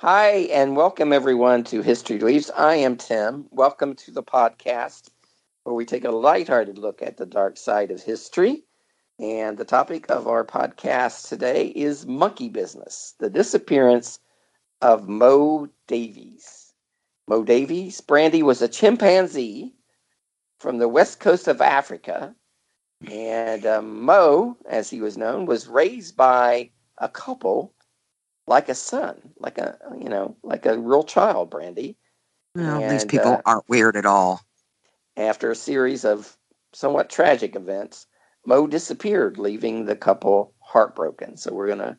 Hi, and welcome everyone to History Leaves. I am Tim. Welcome to the podcast where we take a lighthearted look at the dark side of history. And the topic of our podcast today is monkey business the disappearance of Mo Davies. Mo Davies, Brandy, was a chimpanzee from the west coast of Africa. And um, Mo, as he was known, was raised by a couple like a son, like a you know, like a real child, Brandy. Well, these people uh, aren't weird at all. After a series of somewhat tragic events, Mo disappeared, leaving the couple heartbroken. So we're gonna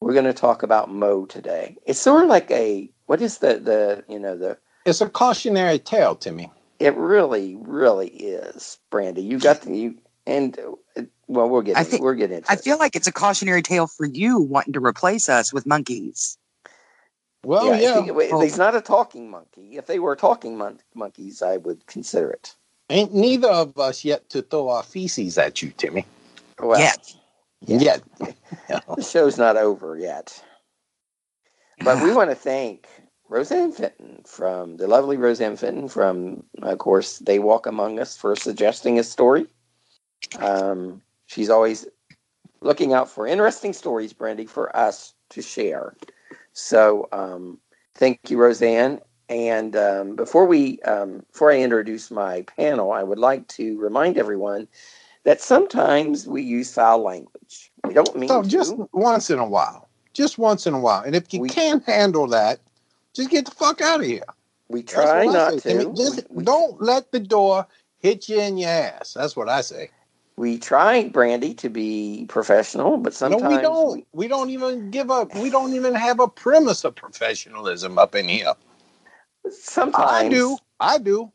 we're gonna talk about Mo today. It's sort of like a what is the the you know the It's a cautionary tale to me. it really really is Brandy. You got the you and uh, well we'll get I think- we'll get into I it. feel like it's a cautionary tale for you wanting to replace us with monkeys. Well, yeah. he- wait, he's not a talking monkey. If they were talking mon- monkeys, I would consider it. Ain't neither of us yet to throw our feces at you, Timmy. Well, Yet. Yet. the show's not over yet. But we want to thank Roseanne Fenton from the lovely Roseanne Fenton from, of course, They Walk Among Us for suggesting a story. Um, she's always looking out for interesting stories, Brandy, for us to share. So um, thank you, Roseanne. And um, before we, um, before I introduce my panel, I would like to remind everyone that sometimes we use foul language. We don't mean So to. just once in a while. Just once in a while. And if you We- can't handle that, just get the fuck out of here. We try not to. Timmy. Just we, we- don't let the door hit you in your ass. That's what I say. We try, Brandy, to be professional, but sometimes no, we don't. We, don't even give up. We don't even have a premise of professionalism up in here. sometimes I do. I do.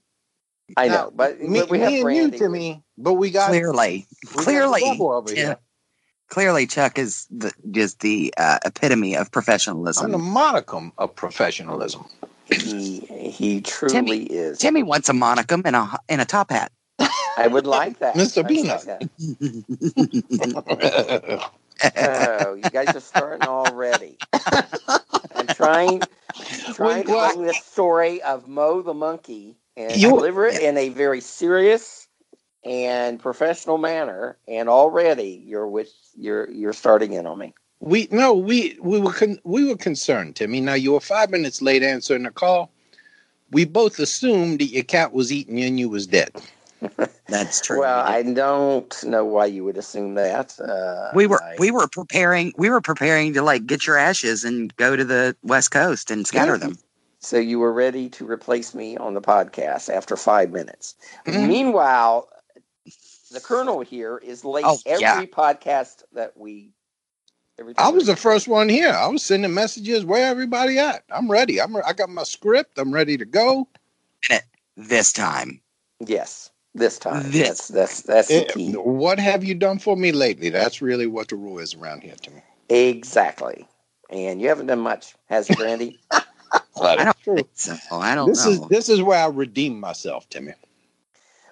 I Now, know, but, me, but we have me and Brandy. you, Timmy. But we got Clearly, we clearly, rebel over yeah. here. clearly, Chuck is the just the uh, epitome of professionalism. I'm the modicum of professionalism. He he truly Timmy, is. Timmy wants a monicum and a and a top hat. I would like that, Mr. Peanut. like. Oh, you guys are starting already. I'm trying trying to bring this story of Mo the monkey and You- deliver it in a very serious and professional manner. And already you're with you're you're starting in on me. we no, we we were con- we were concerned, Timmy. Now you were five minutes late answering the call. We both assumed that your cat was eating you and you was dead. That's true. Well, I don't know why you would assume that. Uh, we were I- we were preparing we were preparing to like get your ashes and go to the west coast and scatter them. So you were ready to replace me on the podcast after five minutes. Mhm. Meanwhile, the Colonel here is late Oh, every yeah. podcast that we. Every I was we- the first one here. I was sending messages. Where everybody at? I'm ready. I'm. I got my script. I'm ready to go. This time, Yes, this time. This- That's that's that's the Eh, key. what have you done for me lately? That's really what the rule is around here, Timmy. Exactly. And you haven't done much, has you, Brandy? I don't think so. I don't This know. is this is where I redeem myself, Timmy.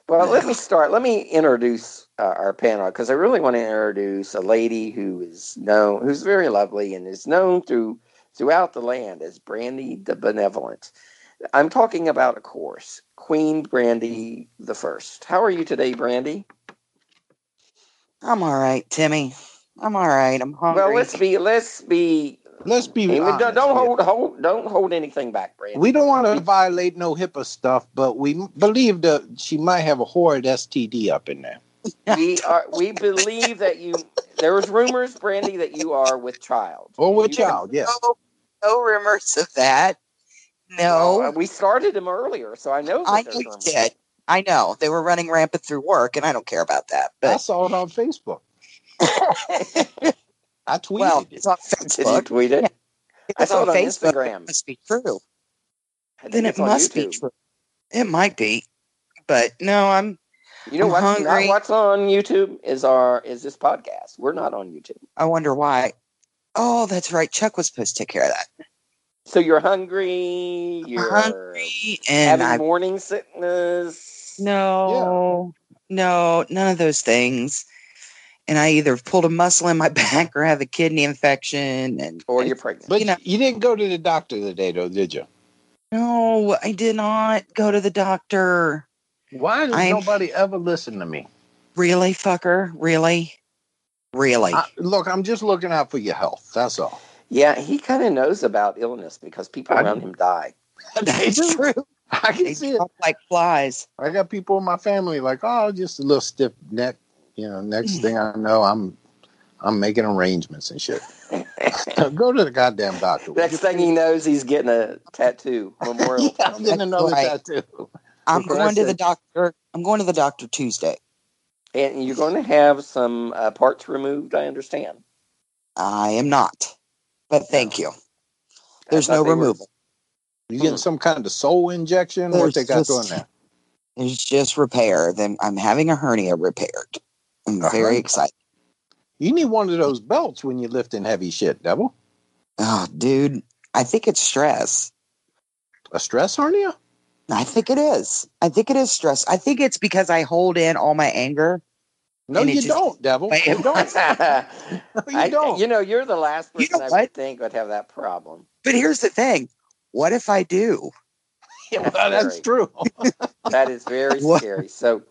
Well, let me start. Let me introduce uh, our panel because I really want to introduce a lady who is known, who's very lovely, and is known through throughout the land as Brandy the Benevolent. I'm talking about, of course, Queen Brandy the First. How are you today, Brandy? I'm all right, Timmy. I'm all right. I'm hungry. Well, let's be let's be. Let's be I honest don't, don't hold hold don't hold anything back, Brandy. We don't want to violate no HIPAA stuff, but we believe that she might have a horrid STD up in there. we are we believe that you. There was rumors, Brandy, that you are with child. Or with You- child, yes. no, no rumors of that. Well, No, uh, we started them earlier, so I know. I know you did. I know they were running rampant through work, and I don't care about that. I saw it on Facebook. I tweeted well, it's on Did you Facebook. tweet it? If I saw on it on Facebook. Instagram. It must be true. Then it it's on must be true. It might be, but no, I'm. You know I'm what's not hungry. what's on YouTube is our is this podcast. We're not on YouTube. I wonder why. Oh, that's right. Chuck was supposed to take care of that. So you're hungry. You're hungry and having I morning sickness. no, no, none of those things. And I either pulled a muscle in my back or have a kidney infection. And Or you're pregnant. But you know- you didn't go to the doctor today, though, did you? no, I did not go to the doctor. Why does I'm- nobody ever listen to me? Really, fucker? Really? Really? I, look, I'm just looking out for your health. That's all. Yeah, he kind of knows about illness because people I around do. him die. That's true. I They can see it. like flies. I got people in my family like, oh, just a little stiff neck. You know, next thing I know, I'm I'm making arrangements and shit. Go to the goddamn doctor. Next thing he knows, he's getting a tattoo. Memorial. Yeah, I'm getting another Right. tattoo. I'm For going to the doctor. I'm going to the doctor Tuesday. And you're going to have some uh, parts removed, I understand. I am not, but thank you. There's no they were- removal. You getting some kind of soul injection? What they got just- doing there? It's just repair. Then I'm having a hernia repaired. I'm A very excited. You need one of those belts when you're lifting heavy shit, devil. Oh, dude, I think it's stress. A stress hernia? I think it is. I think it is stress. I think it's because I hold in all my anger. No, you just- don't, devil. You don't. No, you I, don't. you know, you're the last You person know I what? would think would have that problem. But here's the thing. What if I do? That's well, that's scary. true. That is very scary. So,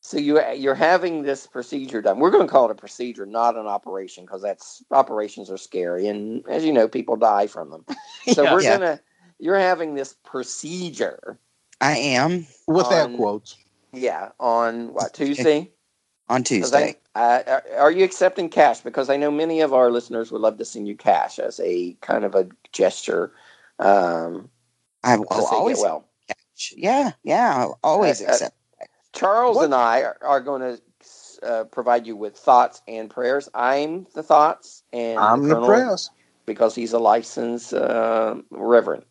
so you you're having this procedure done. We're going to call it a procedure, not an operation, because that's operations are scary, and as you know, people die from them. So Yeah. we're Yeah. gonna you're having this procedure. I am With air on- quotes. Yeah, on what Tuesday? On 'Cause Tuesday. I, uh, are you accepting cash? Because I know many of our listeners would love to send you cash as a kind of a gesture. Um, I will always. get well. Yeah, yeah. I'll always Uh, uh, accept. Charles What? and I are, are going to uh, provide you with thoughts and prayers. I'm the thoughts, and I'm the Colonel- prayers. because he's a licensed uh, reverend.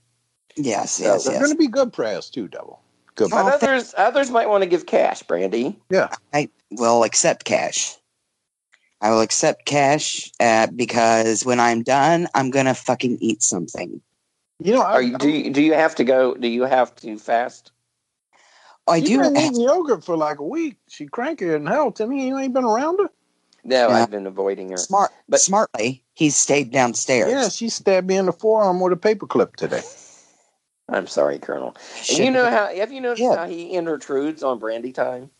Yes, So yes, There's yes. going to be good prayers too, devil. Good. Oh, But thank- others, others might want to give cash, Brandy. Yeah. I will accept cash. I will accept cash uh, because when I'm done, I'm gonna fucking eat something. You know, I, Are you, do you, do you have to go? Do you have to fast? I You've do. been eating yogurt for like a week. She cranky in hell. Timmy, you ain't been around her. No, Yeah. I've been avoiding her. smart, But- smartly, he stayed downstairs. Yeah, she stabbed me in the forearm with a paperclip today. I'm sorry, Colonel. And you know how? Have you noticed Yeah. how he intrudes on Brandy time?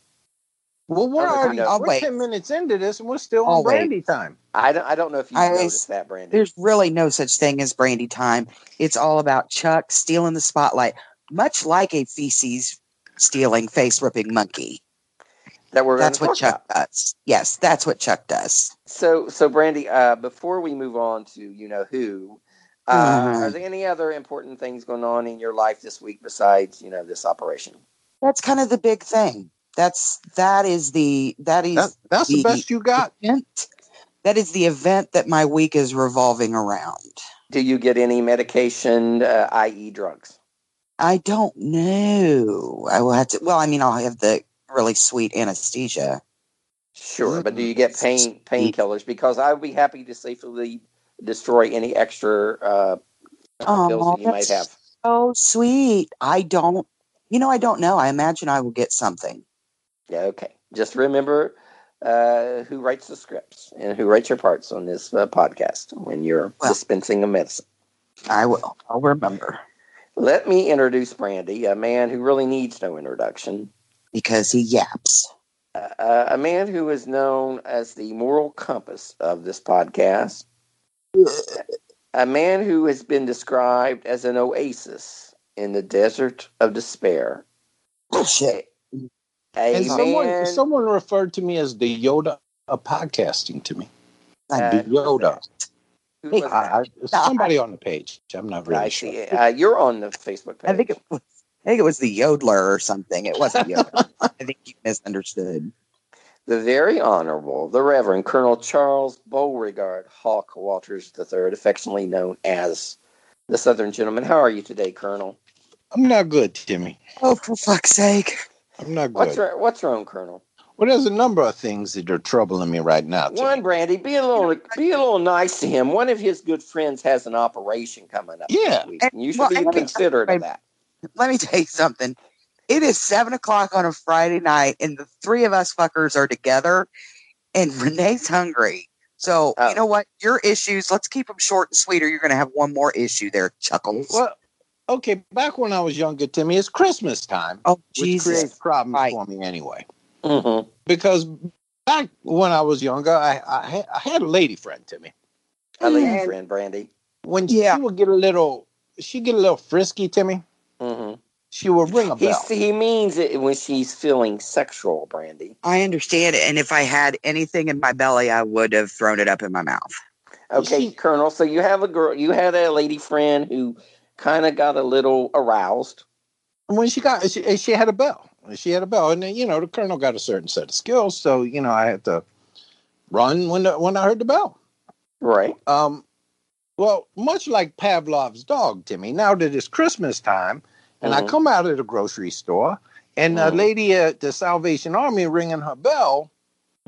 Well, we're I'll let you already know. I'll we're wait. ten minutes into this, and we're still I'll on wait. brandy time. I don't. I don't know if you I noticed that, Brandy. There's really no such thing as brandy time. It's all about Chuck stealing the spotlight, much like a feces stealing, face ripping monkey. That we're That's what Chuck about. does. Yes, that's what Chuck does. So, so Brandy, uh, before we move on to you know who, uh, Mhm. are there any other important things going on in your life this week besides you know this operation? That's kind of the big thing. That's that is the that is That, that's the the best you got. event. That is the event that my week is revolving around. Do you get any medication, uh, i.e., drugs? I don't know. I will have to. Well, I mean, I'll have the really sweet anesthesia. Sure, but do you get pain painkillers? Because I would be happy to safely destroy any extra uh, Oh, pills that you might have. so sweet. I don't. You know, I don't know. I imagine I will get something. Yeah, okay. Just remember uh, who writes the scripts and who writes your parts on this uh, podcast when you're Well- dispensing a medicine. I will. I'll remember. Let me introduce Brandy, a man who really needs no introduction. because he yaps. Uh, a man who is known as the moral compass of this podcast. A man who has been described as an oasis in the desert of despair. Bullshit. A And someone, man, someone referred to me as the Yoda of podcasting to me. Uh, The Yoda. who was I. I, somebody on the page. I'm not really I sure. see. Uh, you're on the Facebook page. I think it was. I think it was the Yodler or something. It wasn't Yoda. I think you misunderstood. The very honorable, the Reverend Colonel Charles Beauregard Hawk Walters III, affectionately known as the Southern Gentleman. How are you today, Colonel? I'm not good, Timmy. Oh, for fuck's sake! I'm not What's good. wrong, what's wrong, Colonel? Well, there's a number of things that are troubling me right now. Timmy. One, Brandy, be a little be a little nice to him. One of his good friends has an operation coming up Yeah. next week, and you should Well, be considerate of that. Let me tell you something. It is seven o'clock on a Friday night, and the three of us fuckers are together, and Renee's hungry. So Oh. you know what? Your issues. Let's keep them short and sweet, or you're going to have one more issue there. Chuckles. Well, okay. Back when I was younger, Timmy, it's Christmas time, oh which Jesus! creates problems Right. for me anyway. hmm Because back when I was younger, I, I, had, I had a lady friend, Timmy. A lady And- friend, Brandy. When Yeah. she would get a little, she get a little frisky, Timmy. hmm She would ring a He bell. he means it when she's feeling sexual, Brandy. I understand it, and if I had anything in my belly, I would have thrown it up in my mouth. Okay, She- Colonel. So you have a girl, you had a lady friend who kind of got a little aroused. when she got she, she had a bell she had a bell and you know the colonel got a certain set of skills so you know i had to run when the, when i heard the bell Right. um well much like pavlov's dog timmy now that it's christmas time and i Mhm. come out of the grocery store and a Mhm. lady at the salvation army ringing her bell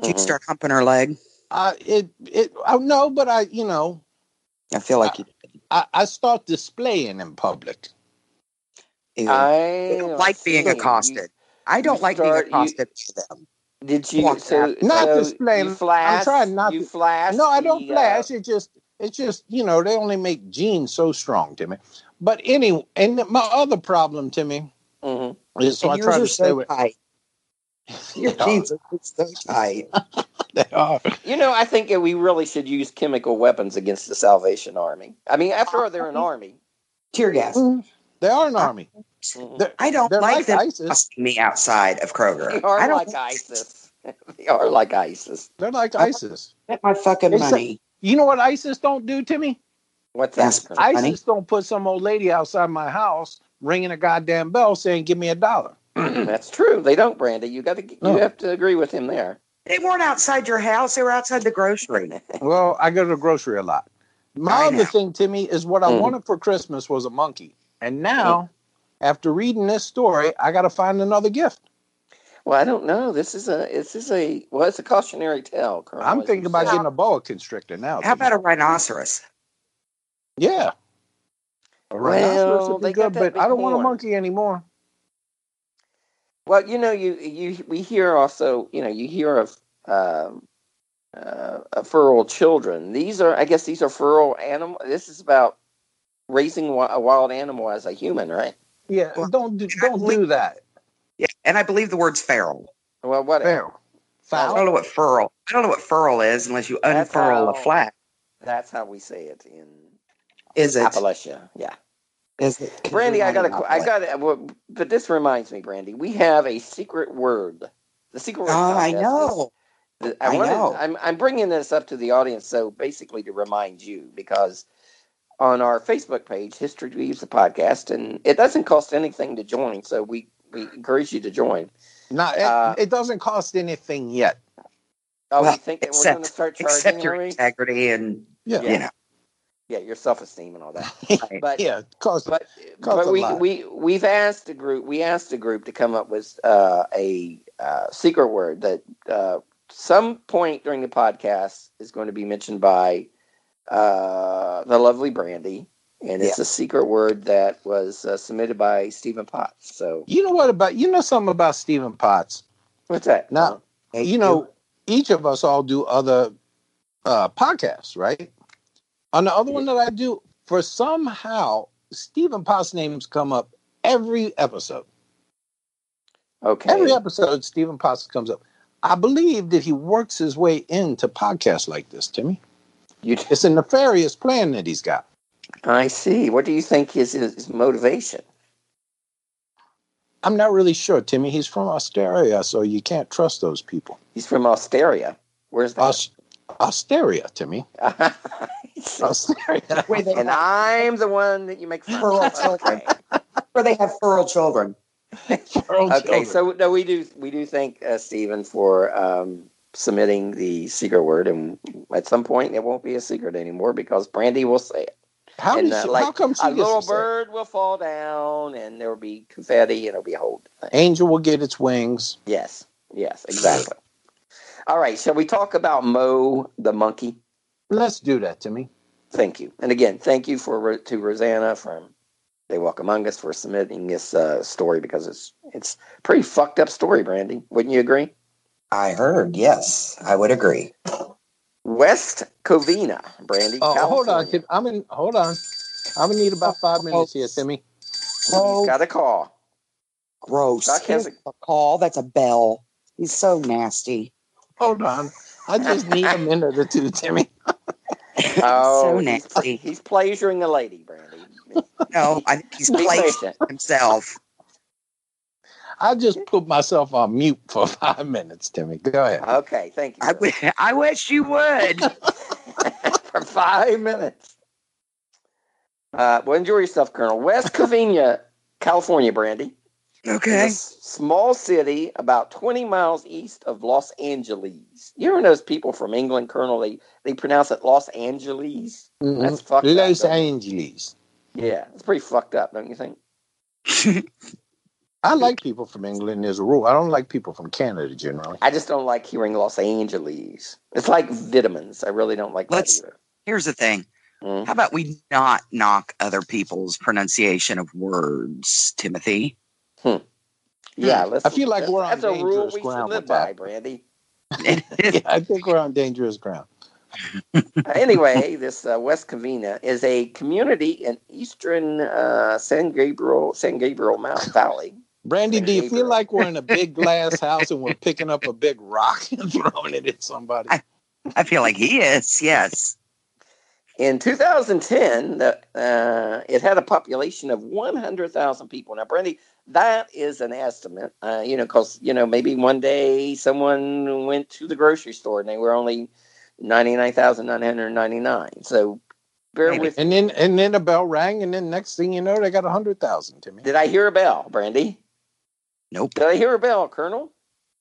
Did you Mhm. start humping her leg? uh it it i know but i you know I feel like you. i, I start displaying in public Ew. I I don't like being accosted. I don't you like start- being you- accosted by them. Did you? Walk So. Not so displaying. You I'm trying not You to- flash. No, I don't the, uh, flash. It just, it's just, you know, they only make jeans so strong, Timmy. But anyway, and my other problem, Timmy, mhm. is so And I try are to stay so with. tight. Your jeans are so tight. they are. You know, I think we really should use chemical weapons against the Salvation Army. I mean, after all, they're an army. Tear gas. They are an army. Mhm. I don't they're like, like them ISIS. accosting me outside of Kroger. They are I don't like ISIS. they are like ISIS. They're like ISIS. Get my fucking It's a- money. You know what ISIS don't do, Timmy? What's Yes, that? Colonel? I- Honey? ISIS don't put some old lady outside my house ringing a goddamn bell saying, "Give me a dollar." That's true. They don't, Brandy. You got to. You No. have to agree with him there. They weren't outside your house. They were outside the grocery. Well, I go to the grocery a lot. My I other know. thing, Timmy, is what I Mhm. wanted for Christmas was a monkey. And now, after reading this story, I got to find another gift. Well, I don't know. This is a. This is a. Well, it's a cautionary tale, Colonel. I'm thinking about said. getting a boa constrictor now. How Timmy. about a rhinoceros? Yeah. A Well, rhinoceros would be they good, but I don't big want a monkey anymore. Well, you know, you you we hear also, you know, you hear of um, uh, uh, feral children. These are, I guess, these are feral animal. This is about raising a wild animal as a human, right? Yeah, Well, don't do, don't believe- do that. Yeah, and I believe the word's feral. Well, what? Fair. I don't know what furl. I don't know what furl is unless you That's unfurl a how- flag. That's how we say it in Is it? Appalachia. Yeah, Is it? 'Cause Brandy, I got in to, I Appalachia. got to. Well, but this reminds me, Brandy, we have a secret word. The secret word. Oh, I contest is- know. I, I wanted, know. I'm, I'm bringing this up to the audience, so basically to remind you, because on our Facebook page, History Weaves the podcast, and it doesn't cost anything to join, so we, we encourage you to join. No, it, Uh, it doesn't cost anything yet. Oh, Well, you think that we're going to except- start Except charging, your integrity and Yeah. you know. Yeah, your self esteem and all that. But yeah, it but Costs but a we lot. we we've asked a group we asked a group to come up with uh, a uh, secret word that uh, some point during the podcast is going to be mentioned by uh, the lovely Brandy, and it's a secret word that was uh, submitted by Stephen Potts. So you know what about you know something about Stephen Potts? what's that? Now, you know, each of us all do other uh, podcasts, right? On the other one that I do, for somehow Stephen Potts names come up every episode. Okay. Every episode, Stephen Potts comes up. I believe that he works his way into podcasts like this, Timmy. You, It's a nefarious plan that he's got. I see. What do you think is his motivation? I'm not really sure, Timmy. He's from Australia, so you can't trust those people. He's from Australia. Where's that? Aus- Australia, Timmy. Australia. Where they, and have, I'm the one that you make fun Pearl of. children. Where they have feral children. Feral okay, children. so no, we do we do thank uh, Stephen for um, submitting the secret word, and at some point it won't be a secret anymore because Brandy will say it. how, and did uh, she, like how come she a little to say bird will fall down, and there will be confetti, and it'll be a whole thing. Angel will get its wings. Yes, yes, exactly. All right, shall we talk about Mo the monkey? Let's do that, Timmy. Thank you, and again, thank you for to Rosanna from They Walk Among Us for submitting this uh, story because it's it's a pretty fucked up story, Brandy. Wouldn't you agree? I heard. Yes, I would agree. West Covina, Brandy. Oh, hold on, California. Tim. I'm in. Hold on. I'm gonna need about five minutes here, Timmy. Oh, Got a call. gross. Doc has Here's a call. That's a bell. He's so nasty. Hold on. I just need a minute or two, Timmy. Oh, so he's, nasty. he's pleasuring a lady, Brandy. No, I think he's Be placed himself. I just put myself on mute for five minutes, Timmy. Go ahead. Okay, thank you. I, w- I wish you would. for five minutes. Uh, well, enjoy yourself, Colonel. West Covina, California, Brandy. Okay. It's a small city about 20 miles east of Los Angeles. You ever those people from England, Colonel, they, they pronounce it Los Angeles? Mhm. That's fucked up, Los don't? Angeles. Yeah, it's pretty fucked up, don't you think? I like people from England as a rule. I don't like people from Canada generally. I just don't like hearing Los Angeles. It's like vitamins. I really don't like Let's- that either. Here's the thing. Mm. How about we not knock other people's pronunciation of words, Timothy? Yeah, let's. I feel like we're on that's a rule dangerous we should ground live by, that. Brandy. Yeah, I think we're on dangerous ground. Uh, anyway, this uh, West Covina is a community in eastern uh, San Gabriel, San Gabriel Mount Valley. Brandy, do you Gabriel. feel like we're in a big glass house and we're picking up a big rock and throwing it at somebody? I- I feel like he is. Yes. In 2010, the, uh, it had a population of 100,000 people. Now, Brandy, that is an estimate, uh, you know, because, you know, maybe one day someone went to the grocery store and they were only 99,999. So bear Maybe. with And then and then a bell rang, and then next thing you know, they got a hundred thousand. Timmy. Did I hear a bell, Brandy? Nope. Did I hear a bell, Colonel?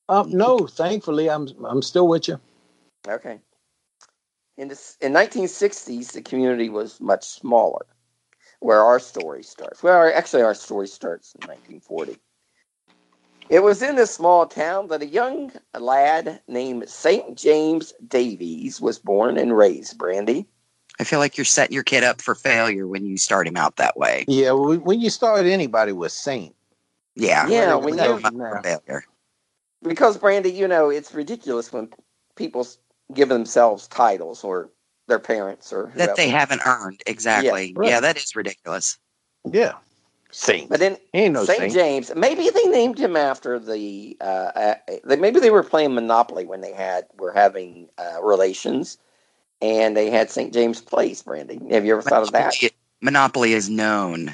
Um, no, thankfully, I'm I'm still with you. Okay. In the in 1960s, the community was much smaller, where our story starts. Well, our- actually, our story starts in 1940. It was in this small town that a young lad named St. James Davies was born and raised. Brandy. I feel like you're setting your kid up for failure when you start him out that way. Yeah, when when you start anybody with Saint, Yeah. Yeah, when Set you- him failure. Because Brandy, you know, it's ridiculous when people s- give themselves titles or their parents or That they haven't earned. Exactly. right. Yeah, that is ridiculous. yeah, Saint. But then He ain't no St. Saint. James. Maybe they named him after the. Uh, uh, they, maybe they were playing Monopoly when they had were having uh, relations, and they had St. James Place. Brandy, have you ever thought of that? Monopoly, Monopoly is known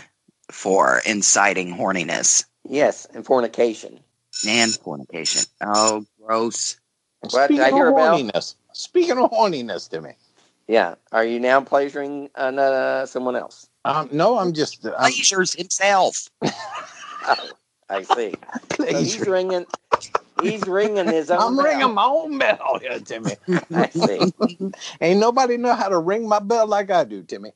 for inciting horniness Yes, and fornication. and fornication. Oh, gross. What? Speaking I of hear about- horniness, speaking of horniness, Timmy. Yeah. Are you now pleasuring uh, someone else? Um, no, I'm just I'm Pleasures himself. Oh, I see. So he's ringing. He's ringing his own. I'm bell. ringing my own bell here, Timmy. I see. Ain't nobody know how to ring my bell like I do, Timmy.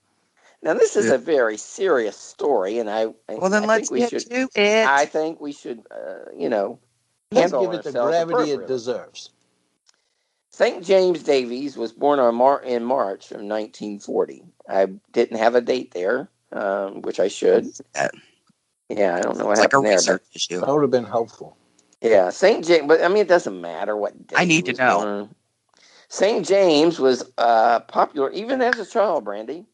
Now this is a very serious story, and I. Well, then I let's think we get should. to it. I think we should. Uh, you know, Let's give it the gravity it deserves. St. James Davies was born on Mar- in March of 1940. I didn't have a date there, um, which I should. Yeah, I don't know what it's like a happened there. issue. That would have been helpful. Yeah, St. James, but I mean, it doesn't matter what date I need to know. born. St. James was uh, popular even as a child, Brandy.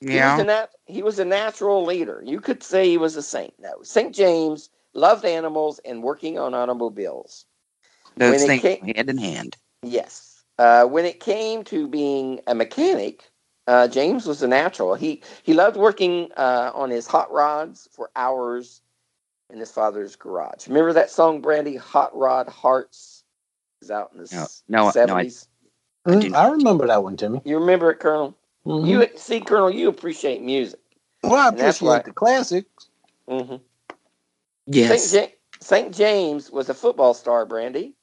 He was, Yeah. a nat- he was a natural leader. You could say he was a saint. No, St. James loved animals and working on automobiles. Those when things came- hand in hand. Yes. Uh, when it came to being a mechanic, uh, James was a natural. He he loved working uh, on his hot rods for hours in his father's garage. Remember that song, Brandy? Hot Rod Hearts. is out in the No, no, no, I- seventies. I Mm, I remember that one, Timmy. you remember it, Colonel? Mhm. You see, Colonel, you appreciate music. well, I appreciate why- the classics. hmm Yes. St. Ja- St. James was a football star, Brandy,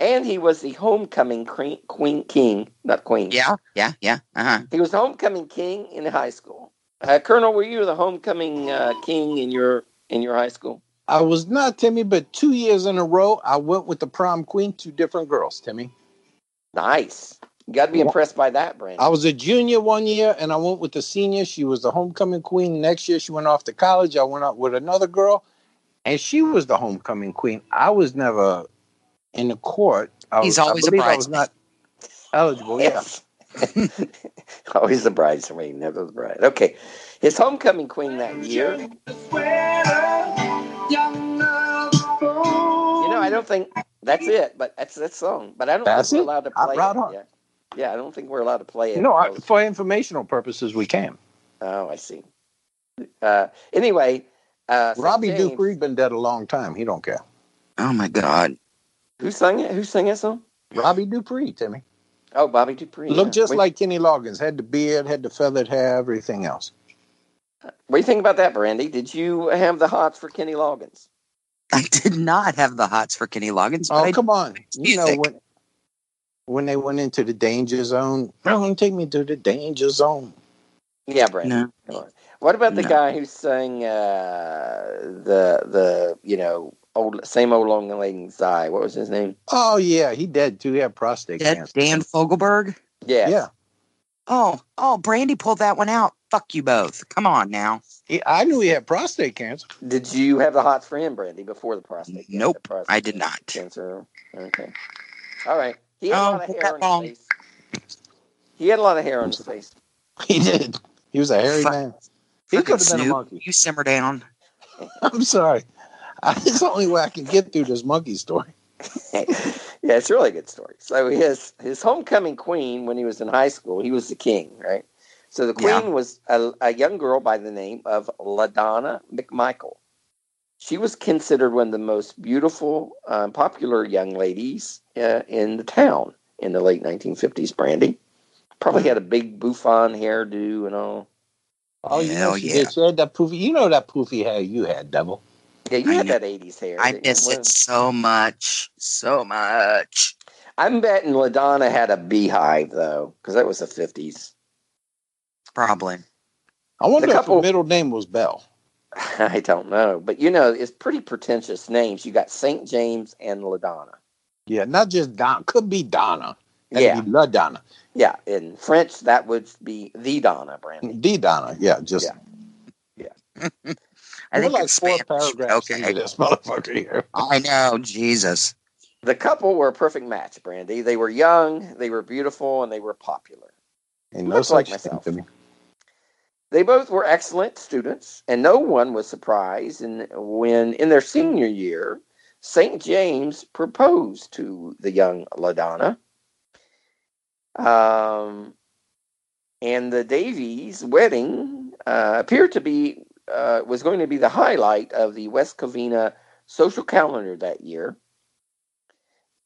and he was the homecoming queen, queen king, not queen. Yeah, yeah, yeah. Uh huh. He was the homecoming king in high school. Uh, Colonel, were you the homecoming uh, king in your in your high school? I was not Timmy, but two years in a row, I went with the prom queen, two different girls. Timmy. Nice. You got to be impressed by that, Brandon. I was a junior one year, and I went with the senior. She was the homecoming queen. Next year, she went off to college. I went out with another girl, and she was the homecoming queen. I was never in the court. I He's was, I always a believe I was bridesmaid. not eligible. Yeah. Yes. Always the bridesmaid, never the bride. Okay. His homecoming queen that year. You know, I don't think that's it, but that's that song. But I don't That's think we're it? allowed to Hot play Rod it. Heart. Yeah. yeah, I don't think we're allowed to play it. No, I, for informational purposes, we can. Oh, I see. Uh, anyway, uh, Robbie James- Dupree been dead a long time. He don't care. Oh my God. Who sang it? Who sang that song? Robbie Dupree, Timmy. Oh, Bobby Dupree. Looked yeah. just What- like Kenny Loggins. Had the beard, had the feathered hair, everything else. What do you think about that, Brandy? Did you have the hots for Kenny Loggins? I did not have the hots for Kenny Loggins, Oh, I come on. You know when when they went into the danger zone. Don't take me to the danger zone. Yeah, Brandy. no. What about the No. guy who sang uh, the the you know old same old long lang syne? What was his name? Oh yeah, he dead too. He had prostate That cancer. Dan Fogelberg. Yeah. Yeah, Oh, oh, Brandy pulled that one out. Fuck you both. Come on now. He- I knew he had prostate cancer. Did you have the hots for him, Brandy, before the prostate? cancer? Nope, prostate I did not. Cancer. Okay. All right. He had Oh, a lot of hair that on wrong. his face. He had a lot of hair on his face. He did. He was a hairy Fuck. man. He Frickin' could have been a monkey. You simmer down. I'm sorry. I, it's the only way I can get through this monkey story. yeah, it's a really good story. So his his homecoming queen when he was in high school, he was the king, right? So the queen Yeah. was a, a young girl by the name of LaDonna McMichael. She was considered one of the most beautiful, um, popular young ladies uh, in the town in the late 1950s. Brandy probably had a big bouffant hairdo and all. Oh, you Hell know she yeah. did. She had that poofy. You know that poofy hair you had, devil. Yeah, you I had know. that 80s hair. I miss Well, it so much. So much. I'm betting LaDonna had a beehive though, because that was the 50s. Probably. I wonder The if couple- her middle name was Bell. I don't know, but you know, it's pretty pretentious names. You got St. James and LaDonna. Yeah, not just Don. Could be Donna. That'd Yeah, be La Donna. yeah. In French, that would be the Donna, Brandy. D Donna. Yeah, just. Yeah. I We're think like it's four Spanish. paragraphs Okay. into this motherfucker here. I know. Jesus. The couple were a perfect match, Brandy. They were young, they were beautiful, and they were popular. Ain't no Much like myself. to me. They both were excellent students, and no one was surprised in, when, in their senior year, St. James proposed to the young LaDonna. Um, and the Davies wedding uh, appeared to be uh, was going to be the highlight of the West Covina social calendar that year.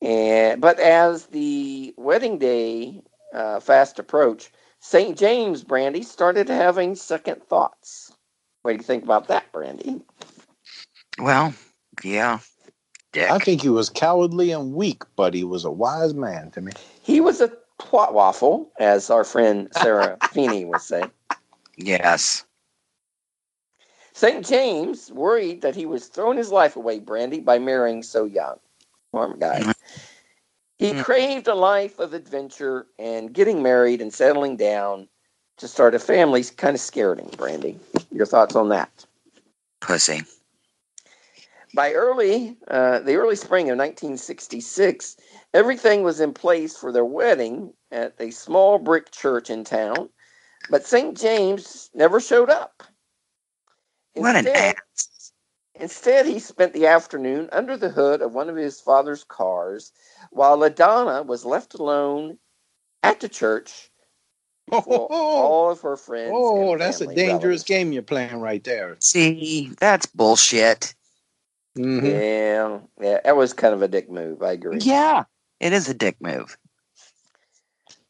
And but as the wedding day uh, fast approached, St. James Brandy started having second thoughts. What do you think about that, Brandy? Well, yeah. Dick. I think he was cowardly and weak, but he was a wise man to me. He was a twat waffle, as our friend Sarah Feeney would say. yes. St. James worried that he was throwing his life away, Brandy, by marrying so young. Poor guy. He Mm. craved a life of adventure, and getting married and settling down to start a family kind of scared him, Brandy. Your thoughts on that? Pussy. By early, uh, the early spring of 1966, everything was in place for their wedding at a small brick church in town. But St. James never showed up. What an ass. Instead, he spent the afternoon under the hood of one of his father's cars while LaDonna was left alone at the church Oh, for all of her friends. oh, and that's a dangerous relatives. game you're playing right there. See, that's bullshit. Mhm. Yeah, yeah, that was kind of a dick move. I agree. Yeah, it is a dick move.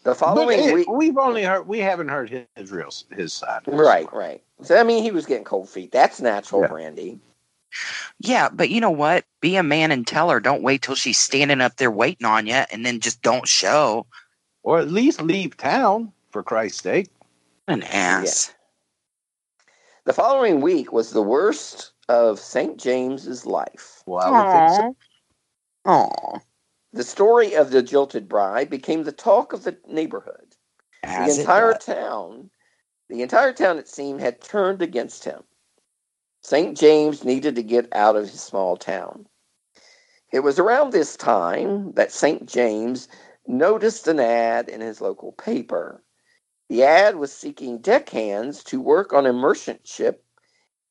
The following it- week, we've only heard we haven't heard his, his real his side. right, right. So I mean, he was getting cold feet. That's natural, Yeah. Brandy. Yeah, but you know what? Be a man and tell her. Don't wait till she's standing up there waiting on you, and then just don't show. Or at least leave town for Christ's sake. An ass. The following week was the worst of St. James's life. Well, I would think so. Aw. The story of the jilted bride became the talk of the neighborhood. As the entire town, the entire town, it seemed, had turned against him. St. James needed to get out of his small town. It was around this time that St. James noticed an ad in his local paper. The ad was seeking deckhands to work on a merchant ship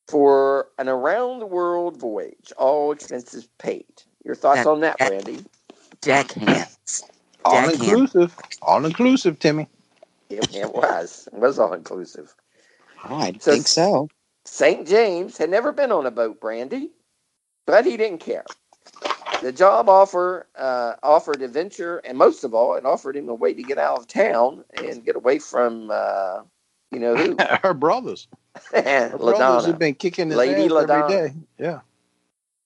for an around the world voyage, all expenses paid. Your thoughts That- on that, Randy? Brandy? Deckhands. All inclusive. All inclusive, Timmy. It, it was. It was all inclusive. I So- think so. St. James had never been on a boat, Brandy, but he didn't care. The job offer uh, offered adventure, and most of all, it offered him a way to get out of town and get away from, uh, you know who, Her brothers. Her brothers have been kicking his Lady ass LaDonna. every day. Yeah.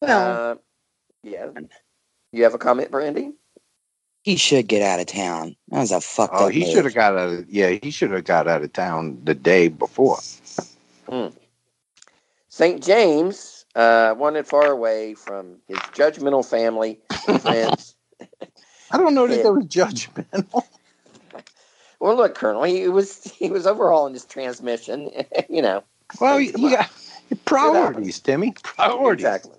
Well, Uh, yeah. You have a comment, Brandy? He should get out of town. That was a fucked Oh, up he should have got out of yeah, he should have got out of town the day before. St. James uh, wanted far away from his judgmental family and friends. I don't know that Yeah. there was judgmental. well, look, Colonel, he was he was overhauling his transmission. you know, Well, Think you about- got priorities, Timmy. Priorities. Exactly.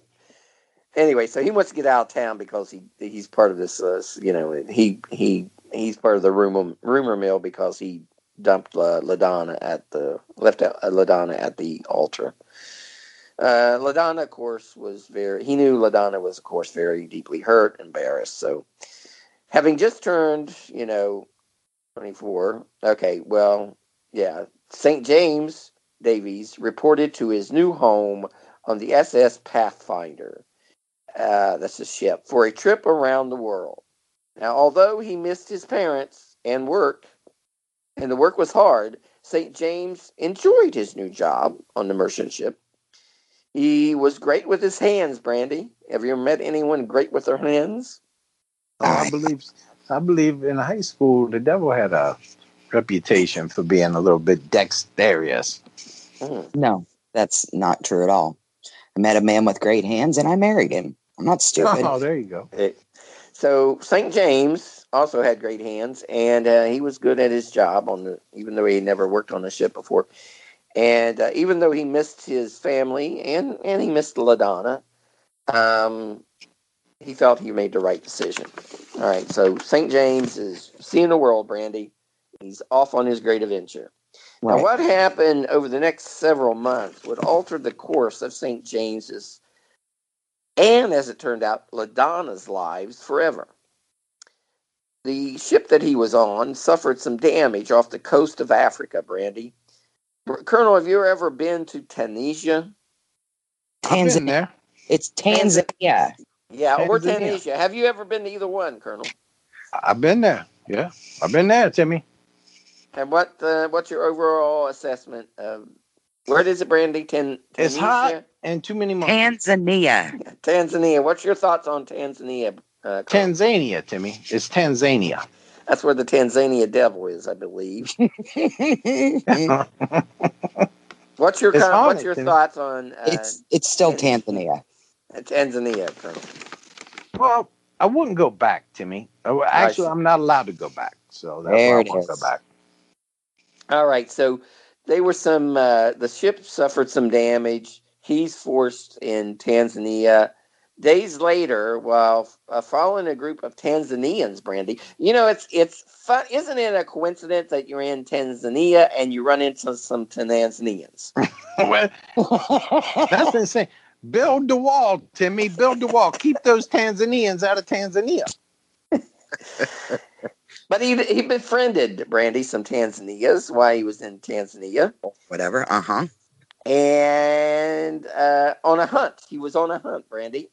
Anyway, so he wants to get out of town because he he's part of this. Uh, you know, he he he's part of the rumor rumor mill because he dumped uh, Ladonna at the left out uh, Ladonna at the altar. Uh, Ladonna, of course, was very. He knew Ladonna was, of course, very deeply hurt, embarrassed. So, having just turned, you know, twenty four. Okay, well, yeah, St. James Davies reported to his new home on the SS Pathfinder. Uh, that's a ship for a trip around the world. Now, although he missed his parents and work, and the work was hard, St. James enjoyed his new job on the merchant ship. He was great with his hands, Brandy. Have you ever met anyone great with their hands? Oh, I believe I believe in high school the devil had a reputation for being a little bit dexterous. Mhm. No, that's not true at all. I met a man with great hands and I married him. I'm not stupid. Oh, there you go. So St. James also had great hands, and uh, he was good at his job on the, even though he never worked on a ship before. And uh, even though he missed his family and and he missed Ladonna, um, he felt he made the right decision. All right, so St. James is seeing the world, Brandy. He's off on his great adventure. Now, what happened over the next several months would alter the course of St. James's and, as it turned out, LaDonna's lives forever. The ship that he was on suffered some damage off the coast of Africa, Brandy. Colonel, have you ever been to Tunisia? Tanzania. there. It's Tanzania. Yeah, or Tunisia. Have you ever been to either one, Colonel? I've been there. Yeah, I've been there, Timmy. And what uh, what's your overall assessment of where is it, Brandy? Tan- Tunisia? It's hot and too many monkeys. Tanzania. Tanzania. What's your thoughts on Tanzania? Uh, Tanzania, Timmy. It's Tanzania. That's where the Tanzania devil is, I believe. What's your It's con- what's your Timmy. thoughts on uh, it's it's still Tanzania. Tanzania, Colonel? well, I wouldn't go back, Timmy. Uh, Actually. I'm not allowed to go back. So that's There why I won't go back. All right, so they were some. Uh, the ship suffered some damage. He's forced in Tanzania Days later, while uh, following a group of Tanzanians, Brandy, you know it's it's fun, isn't it? A coincidence that you're in Tanzania and you run into some Tanzanians. well, that's insane. Build the wall, Timmy. Build the wall. Keep those Tanzanians out of Tanzania. but he he befriended Brandy some Tanzanians while he was in Tanzania. Whatever. Uh huh. And uh, on a hunt, he was on a hunt, Brandy.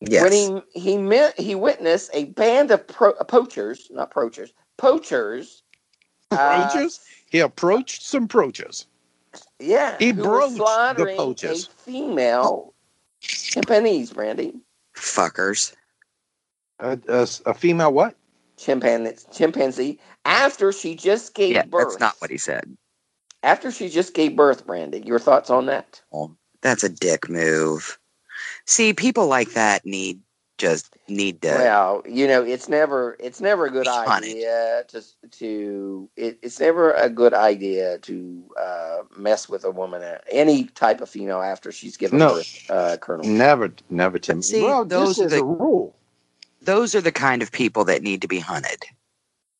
Yes. When he he met, he witnessed a band of pro, poachers, not poachers, poachers. uh, Poachers? he approached some poachers. yeah, He who were broached the poachers. A female chimpanzees, Brandy. Fuckers. A, a, a female what? Chimpanzee, chimpanzee. After she just gave Yeah, birth. that's not what he said. After she just gave birth, Brandy. Your thoughts on that? That's a dick move. See, people like that need just need to. Well, you know, it's never it's never a good Be funny. idea to to it, it's never a good idea to uh, mess with a woman, uh, any type of female after she's given No. birth, uh, Colonel. Never, never, Timmy. See, well, those this are is the- a rule. Those are the kind of people that need to be hunted.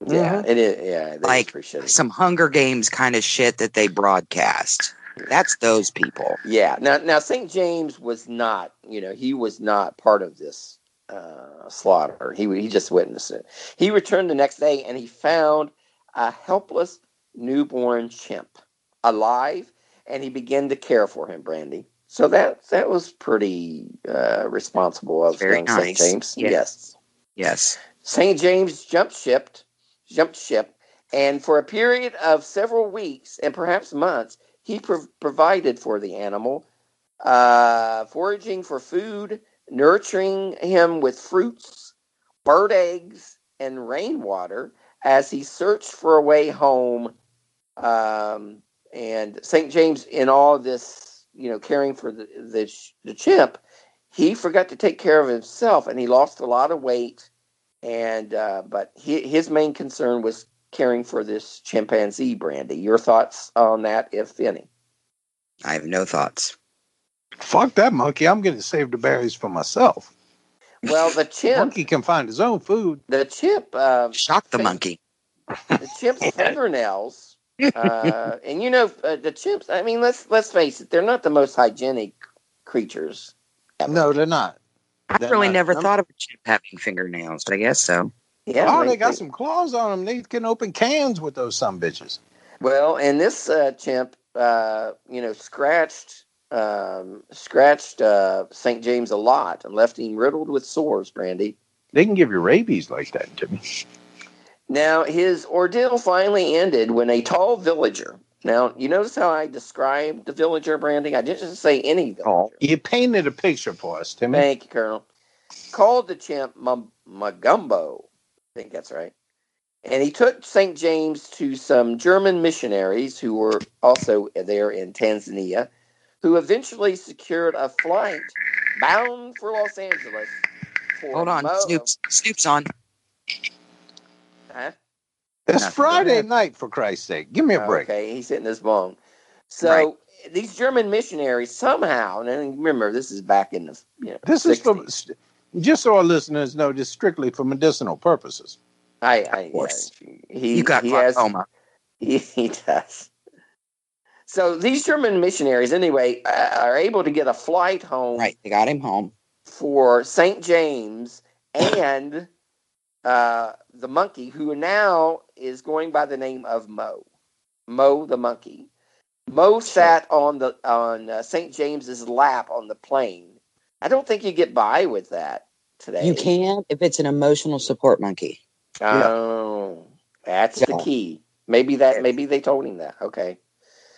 Yeah, it is. Yeah, Like pretty. Some Hunger Games kind of shit that they broadcast. That's those people. Yeah. Now, now St. James was not. You know, he was not part of this uh, slaughter. He he just witnessed it. He returned the next day and he found a helpless newborn chimp alive, and he began to care for him. Brandy. So that that was pretty uh, responsible of Very young St. James. Yes. yes. Yes. St. James jumped ship, jumped ship, and for a period of several weeks and perhaps months, he prov- provided for the animal, uh, foraging for food, nurturing him with fruits, bird eggs, and rainwater as he searched for a way home. Um, and St. James, in all this, you know, caring for the the, the chimp, he forgot to take care of himself, and he lost a lot of weight and uh, but he, his main concern was caring for this chimpanzee brandy your thoughts on that if any I have no thoughts. Fuck that monkey. I'm going to save the berries for myself. well the chimp Monkey can find his own food. the chimp uh, Shock the Thank- monkey. the chimp's fingernails uh, and you know uh, the chimps i mean let's let's face it they're not the most hygienic creatures ever. No, they're not. I've They're really not- never I'm- thought of a chimp having fingernails, but I guess so. yeah oh, they, got some claws on them. They can open cans with those some bitches. Well, and this uh, chimp, uh, you know, scratched um, scratched uh, St. James a lot and left him riddled with sores. Brandy. They can give you rabies like that, Timmy. Now his ordeal finally ended when a tall villager. Now you notice how I described the villager, branding? I didn't just say any Oh. villager. You painted a picture for us, Timmy. Thank you, Colonel. Called the chimp M- Magumbo. I think that's right. And he took St. James to some German missionaries who were also there in Tanzania, who eventually secured a flight bound for Los Angeles. For Hold on. Mo- Snoop's Snoop's on. Huh? It's Nothing. Friday night, for Christ's sake. Give me a break. Okay, he's hitting this bone. So Right. these German missionaries somehow, and remember, this is back in the you know, This is for, 60s. just so our listeners know, just strictly for medicinal purposes. I, I, Of course. yeah, he, You got he has. He, he does. So these German missionaries, anyway, uh, are able to get a flight home Right. They got him home. for St. James and uh, the monkey, who now is going by the name of Mo. Mo the monkey. Mo sat on the on uh, St. James's lap on the plane. I don't think you get by with that today. You can if it's an emotional support monkey. Oh, that's the key. Maybe that. Maybe they told him that. Okay.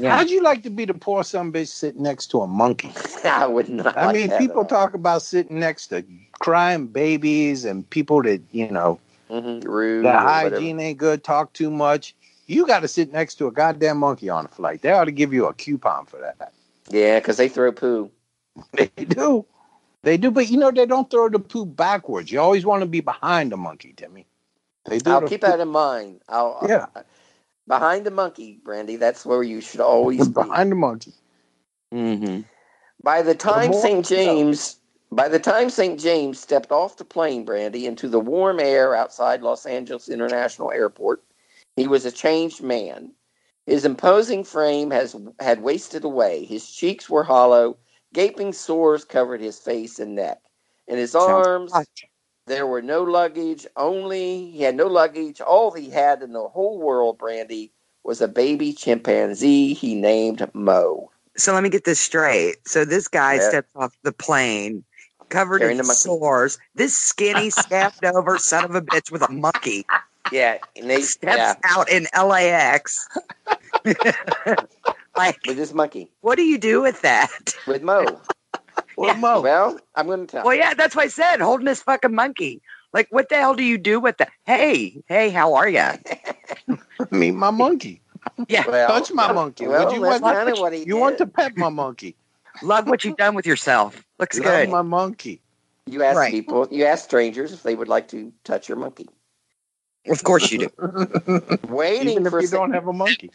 Yeah. How'd you like to be the poor some bitch sitting next to a monkey? I would not. I like mean, people talk about sitting next to crying babies and people that, you know, Mhm, rude. the whatever. hygiene ain't good, talk too much. You got to sit next to a goddamn monkey on a flight. They ought to give you a coupon for that. Yeah, because they throw poo. They do. They do, but you know, they don't throw the poo backwards. You always want to be behind the monkey, Timmy. They do I'll keep poo- that in mind. I'll, Yeah. Behind the monkey, Brandy. That's where you should always be. behind the monkey. Mm-hmm. By the time more St. James By the time St. James stepped off the plane, Brandy, into the warm air outside Los Angeles International Airport, he was a changed man. His imposing frame has had wasted away. His cheeks were hollow, gaping sores covered his face and neck. and his Sounds arms, hot. There were no luggage. Only he had no luggage. All he had in the whole world, Brandy, was a baby chimpanzee he named Mo. So let me get this straight. So this guy Yeah. steps off the plane covered Carrying in sores. This skinny, scabbed over son of a bitch with a monkey Yeah, and they steps yeah, out in LAX. like, with this monkey what do you do with that? with Mo. Well, Mo, Well, I'm going to tell. Well, yeah, that's what I said. Holding this fucking monkey. Like, what the hell do you do with that? Hey, hey, how are you? meet my monkey. Yeah, Well, Touch my monkey. Well, Would you want? kind of what he You did. want to pet my monkey? love what you've done with yourself. Looks Love good. my monkey. You ask Right. people, you ask strangers if they would like to touch your monkey. Of course you do. Waiting Even if for you Sa- don't have a monkey.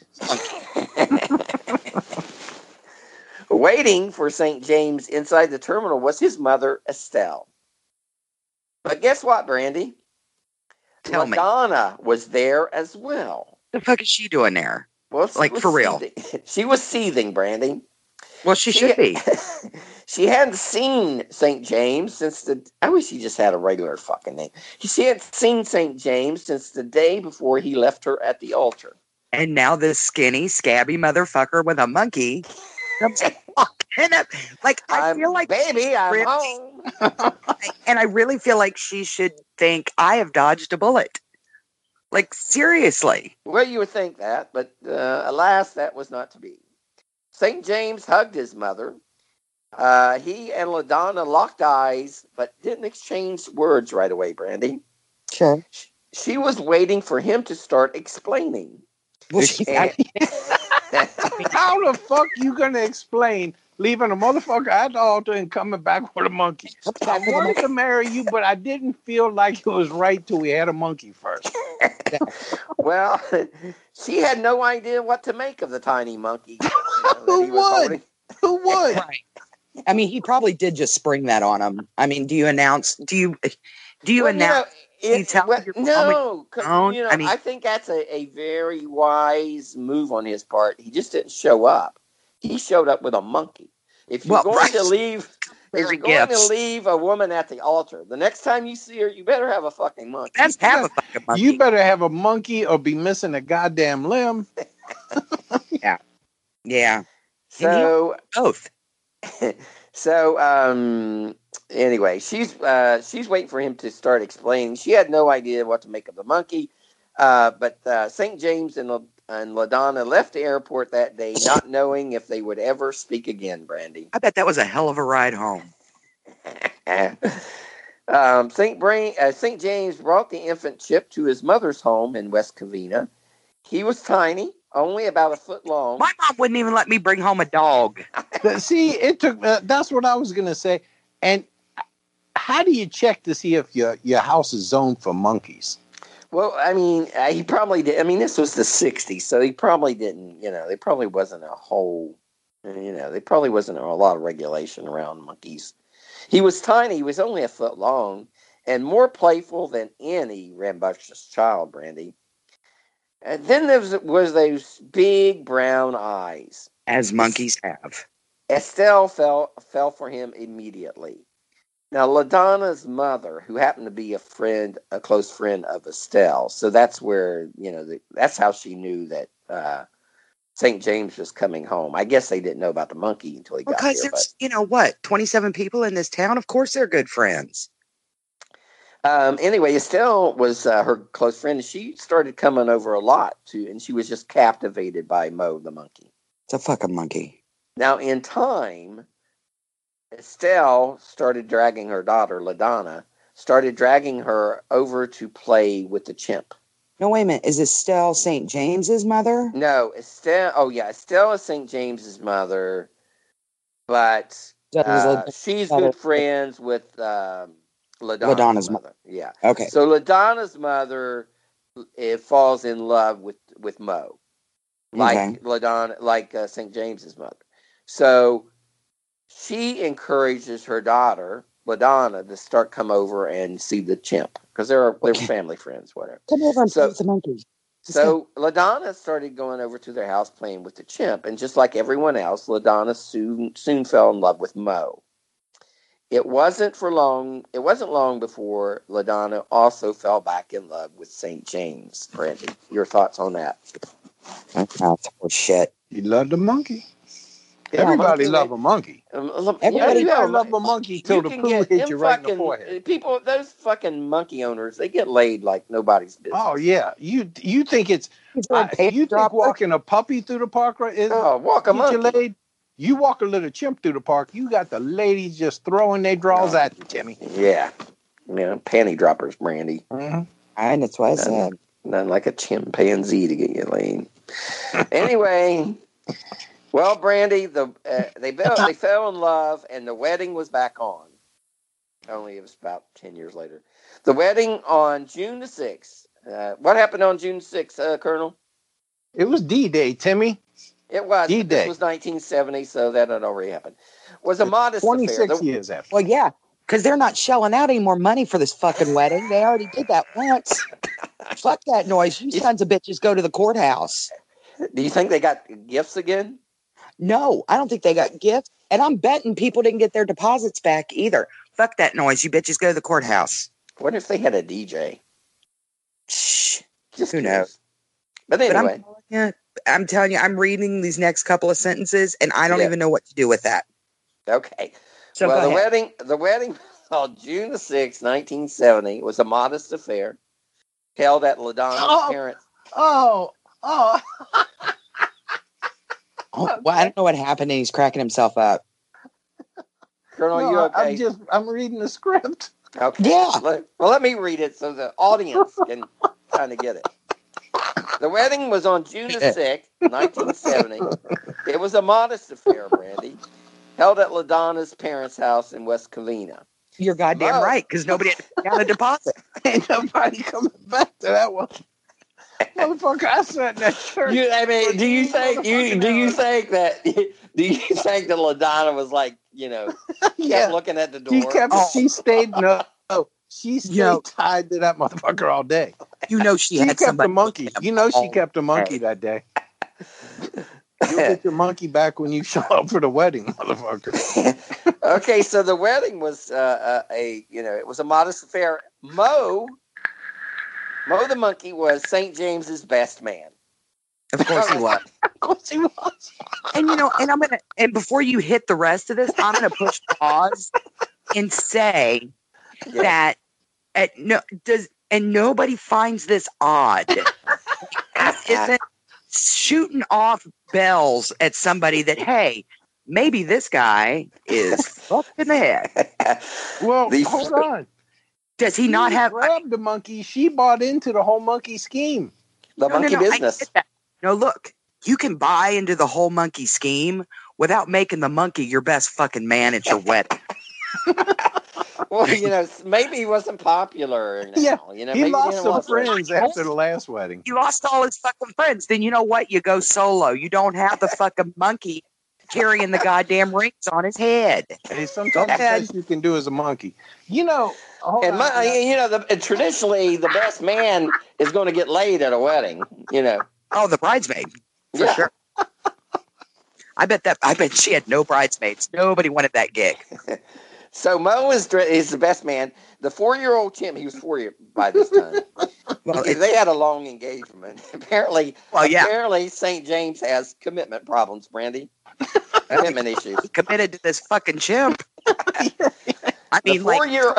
Waiting for St. James inside the terminal was his mother, Estelle. But guess what, Brandy? Tell me. LaDonna was there as well. The fuck is she doing there? Well, she Like, for real? seething- She was seething, Brandy. Well, she should be. she hadn't seen St. James since the. I wish he just had a regular fucking name. She hadn't seen St. James since the day before he left her at the altar. And now this skinny, scabby motherfucker with a monkey comes walking up. Like, I I'm- feel like, baby, I'm really- home. and I really feel like she should think I have dodged a bullet. Like, seriously. Well, you would think that, but uh, alas, that was not to be. St. James hugged his mother. Uh, he and LaDonna locked eyes, but didn't exchange words right away, Brandy. Sure. She was waiting for him to start explaining. Well, Is she, she- And- How the fuck you gonna explain leaving a motherfucker at the altar and coming back with a monkey? I wanted to marry you, but I didn't feel like it was right till we had a monkey first. well, she had no idea what to make of the tiny monkey. you know, Who he was would? Who would? Right. I mean, he probably did just spring that on him. I mean, do you announce? Do you do you Well, announce? know, you tell well, your no, 'cause, you know, I I, think that's a, a very wise move on his part. He just didn't show up. He showed up with a monkey. If you're Well, going right. to leave, if you're going gifts. to leave a woman at the altar, the next time you see her, you better have a fucking monkey. That's have a fucking monkey. You better have a monkey or be missing a goddamn limb. Yeah, yeah, so, both. so um, anyway, she's uh, she's waiting for him to start explaining. She had no idea what to make of the monkey, uh, but uh, St. James and La- and Ladonna left the airport that day, not knowing if they would ever speak again. Brandy. I bet that was a hell of a ride home. um, St. Brain, uh, St. James brought the infant Chip to his mother's home in West Covina. He was tiny, only about a foot long. My mom wouldn't even let me bring home a dog. See, it took. Uh, that's what I was gonna say. And how do you check to see if your your house is zoned for monkeys? Well, I mean, uh, he probably did. I mean, this was the '60s, so he probably didn't. You know, there probably wasn't a whole. You know, there probably wasn't a lot of regulation around monkeys. He was tiny. He was only a foot long, and more playful than any rambunctious child. Brandy. And then there was, was those big brown eyes. As monkeys have. Estelle fell fell for him immediately. Now, Ladonna's mother, who happened to be a friend, a close friend of Estelle, so that's where you know the, that's how she knew that uh, St. James was coming home. I guess they didn't know about the monkey until he got Because there. But there's, you know what, 27 people in this town. Of course they're good friends. um, anyway, Estelle was uh, her close friend. and She started coming over a lot too, and she was just captivated by Mo the monkey. It's a fucking monkey. Now, in time, Estelle started dragging her daughter, LaDonna, started dragging her over to play with the chimp. No, wait a minute. Is Estelle St. James's mother? No, Estelle, oh yeah, Estelle is St. James's mother, but uh, she's good friends with um, LaDonna's, LaDonna's mo- mother. Yeah. Okay. So LaDonna's mother it falls in love with, with Mo. like Okay. LaDonna, like uh, St. James's mother. So she encourages her daughter LaDonna to start come over and see the chimp because they're they're family friends, whatever. Come over and So- play the monkey. Just So LaDonna started going over to their house playing with the chimp, and just like everyone else, LaDonna soon soon fell in love with Mo. It wasn't for long. It wasn't long before LaDonna also fell back in love with St. James. Brandy, your thoughts on that? That's horse shit. You love the monkey. Yeah, Everybody monkey, love a monkey. Everybody you Everybody have- love a monkey till the poo get hit them you right in the forehead. People, those fucking monkey owners, they get laid like nobody's business. Oh yeah, you you think it's I, you think walking a puppy through the park right is Oh, walk a get you monkey. laid? You walk a little chimp through the park, you got the ladies just throwing their draws at you, Timmy. Yeah, yeah, panty droppers, Brandy. Mhm. And that's why I Yeah. said. Nothing like a chimpanzee to get you laid. anyway, well, Brandy, the uh, they fell, they fell in love, and the wedding was back on. Only it was about ten years later. The wedding on June the sixth. Uh, what happened on June sixth, uh, Colonel? It was D Day, Timmy. It was. D-Day. This was 1970, so that had already happened. Was a modest Twenty affair. years after. Well, yeah, because they're not shelling out any more money for this fucking wedding. They already did that once. Fuck that noise. You sons of bitches go to the courthouse. Do you think they got gifts again? No, I don't think they got gifts. And I'm betting people didn't get their deposits back either. Fuck that noise. You bitches go to the courthouse. What if they had a DJ? Shh. Just Who knows? But But I'm, anyway, telling you, I'm telling you, I'm reading these next couple of sentences and I don't Yeah. even know what to do with that. okay. So well, the ahead. wedding, the wedding on June the sixth, 1970, was a modest affair held at LaDonna's Oh. parents. Oh, oh. Oh, well, I don't know what happened and he's cracking himself up. Colonel, No, you okay? I'm just I'm reading the script. Okay. Yeah. Let- well, let me read it so the audience can kind of get it. The wedding was on June the 6th, 1970. It was a modest affair, Brandy, held at LaDonna's parents' house in West Covina. You're goddamn Mo. right because nobody had to put down a deposit. Ain't nobody coming back to that one. Motherfucker, I sat in that church. You, I mean, do you think you do you hours. think that do you think that LaDonna was like you know kept yeah, looking at the door? she kept. Oh. She stayed. No, no, she stayed Yo. tied to that motherfucker all day. You know she, She had kept somebody the monkey. You know she kept a monkey that day. You'll get your monkey back when you show up for the wedding, motherfucker. okay, so the wedding was uh, uh, a you know it was a modest affair. Mo, Mo the monkey was St. James's best man. Of course he was. Of course he was. And you know, and I'm gonna and before you hit the rest of this, I'm gonna push pause and say Yeah. that at no does and nobody finds this odd. This isn't shooting off bells at somebody that hey, maybe this guy is fucked in the head. Well, The- hold on. Does he not She have grabbed the monkey? She bought into the whole monkey scheme. The No, no, monkey no, I business. No, look, you can buy into the whole monkey scheme without making the monkey your best fucking man at your wedding. Well, you know, maybe he wasn't popular. Now, Yeah, you know, he maybe lost some want to- friends after the last wedding. He lost all his fucking friends. Then you know what? You go solo. You don't have the fucking monkey carrying the goddamn rings on his head. Hey, sometimes the ahead. best you can do is a monkey. You know, hold And on. my, you know, the, and traditionally, the best man is going to get laid at a wedding. You know, Oh, the bridesmaid for Yeah. sure. I bet that. I bet she had no bridesmaids. Nobody wanted that gig. So Mo is is the best man. The four year old Tim, he was four year by this time. Well, they had a long engagement. Apparently, well, yeah. apparently St. James has commitment problems, Brandy. Commitment issues. He committed to this fucking chimp. I The mean, like four year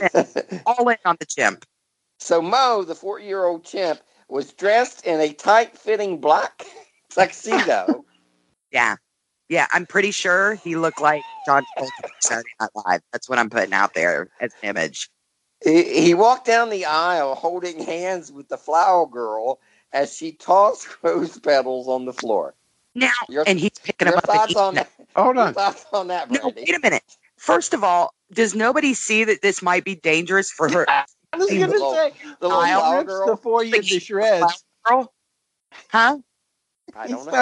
all in on the chimp. So Mo, the four year old chimp, was dressed in a tight fitting black tuxedo. Yeah. Yeah, I'm pretty sure he looked like John Travolta Saturday Night Live. That's what I'm putting out there as an image. he, he walked down the aisle holding hands with the flower girl as she tossed rose petals on the floor. Now, Your- and he's picking Your them up and thoughts eating on them. that? hold Your on. thoughts on that, No, wait a minute. First of all, does nobody see that this might be dangerous for her I was gonna say, The little I'll flower rips the girl. four year to shreds. girl? Huh? I don't know.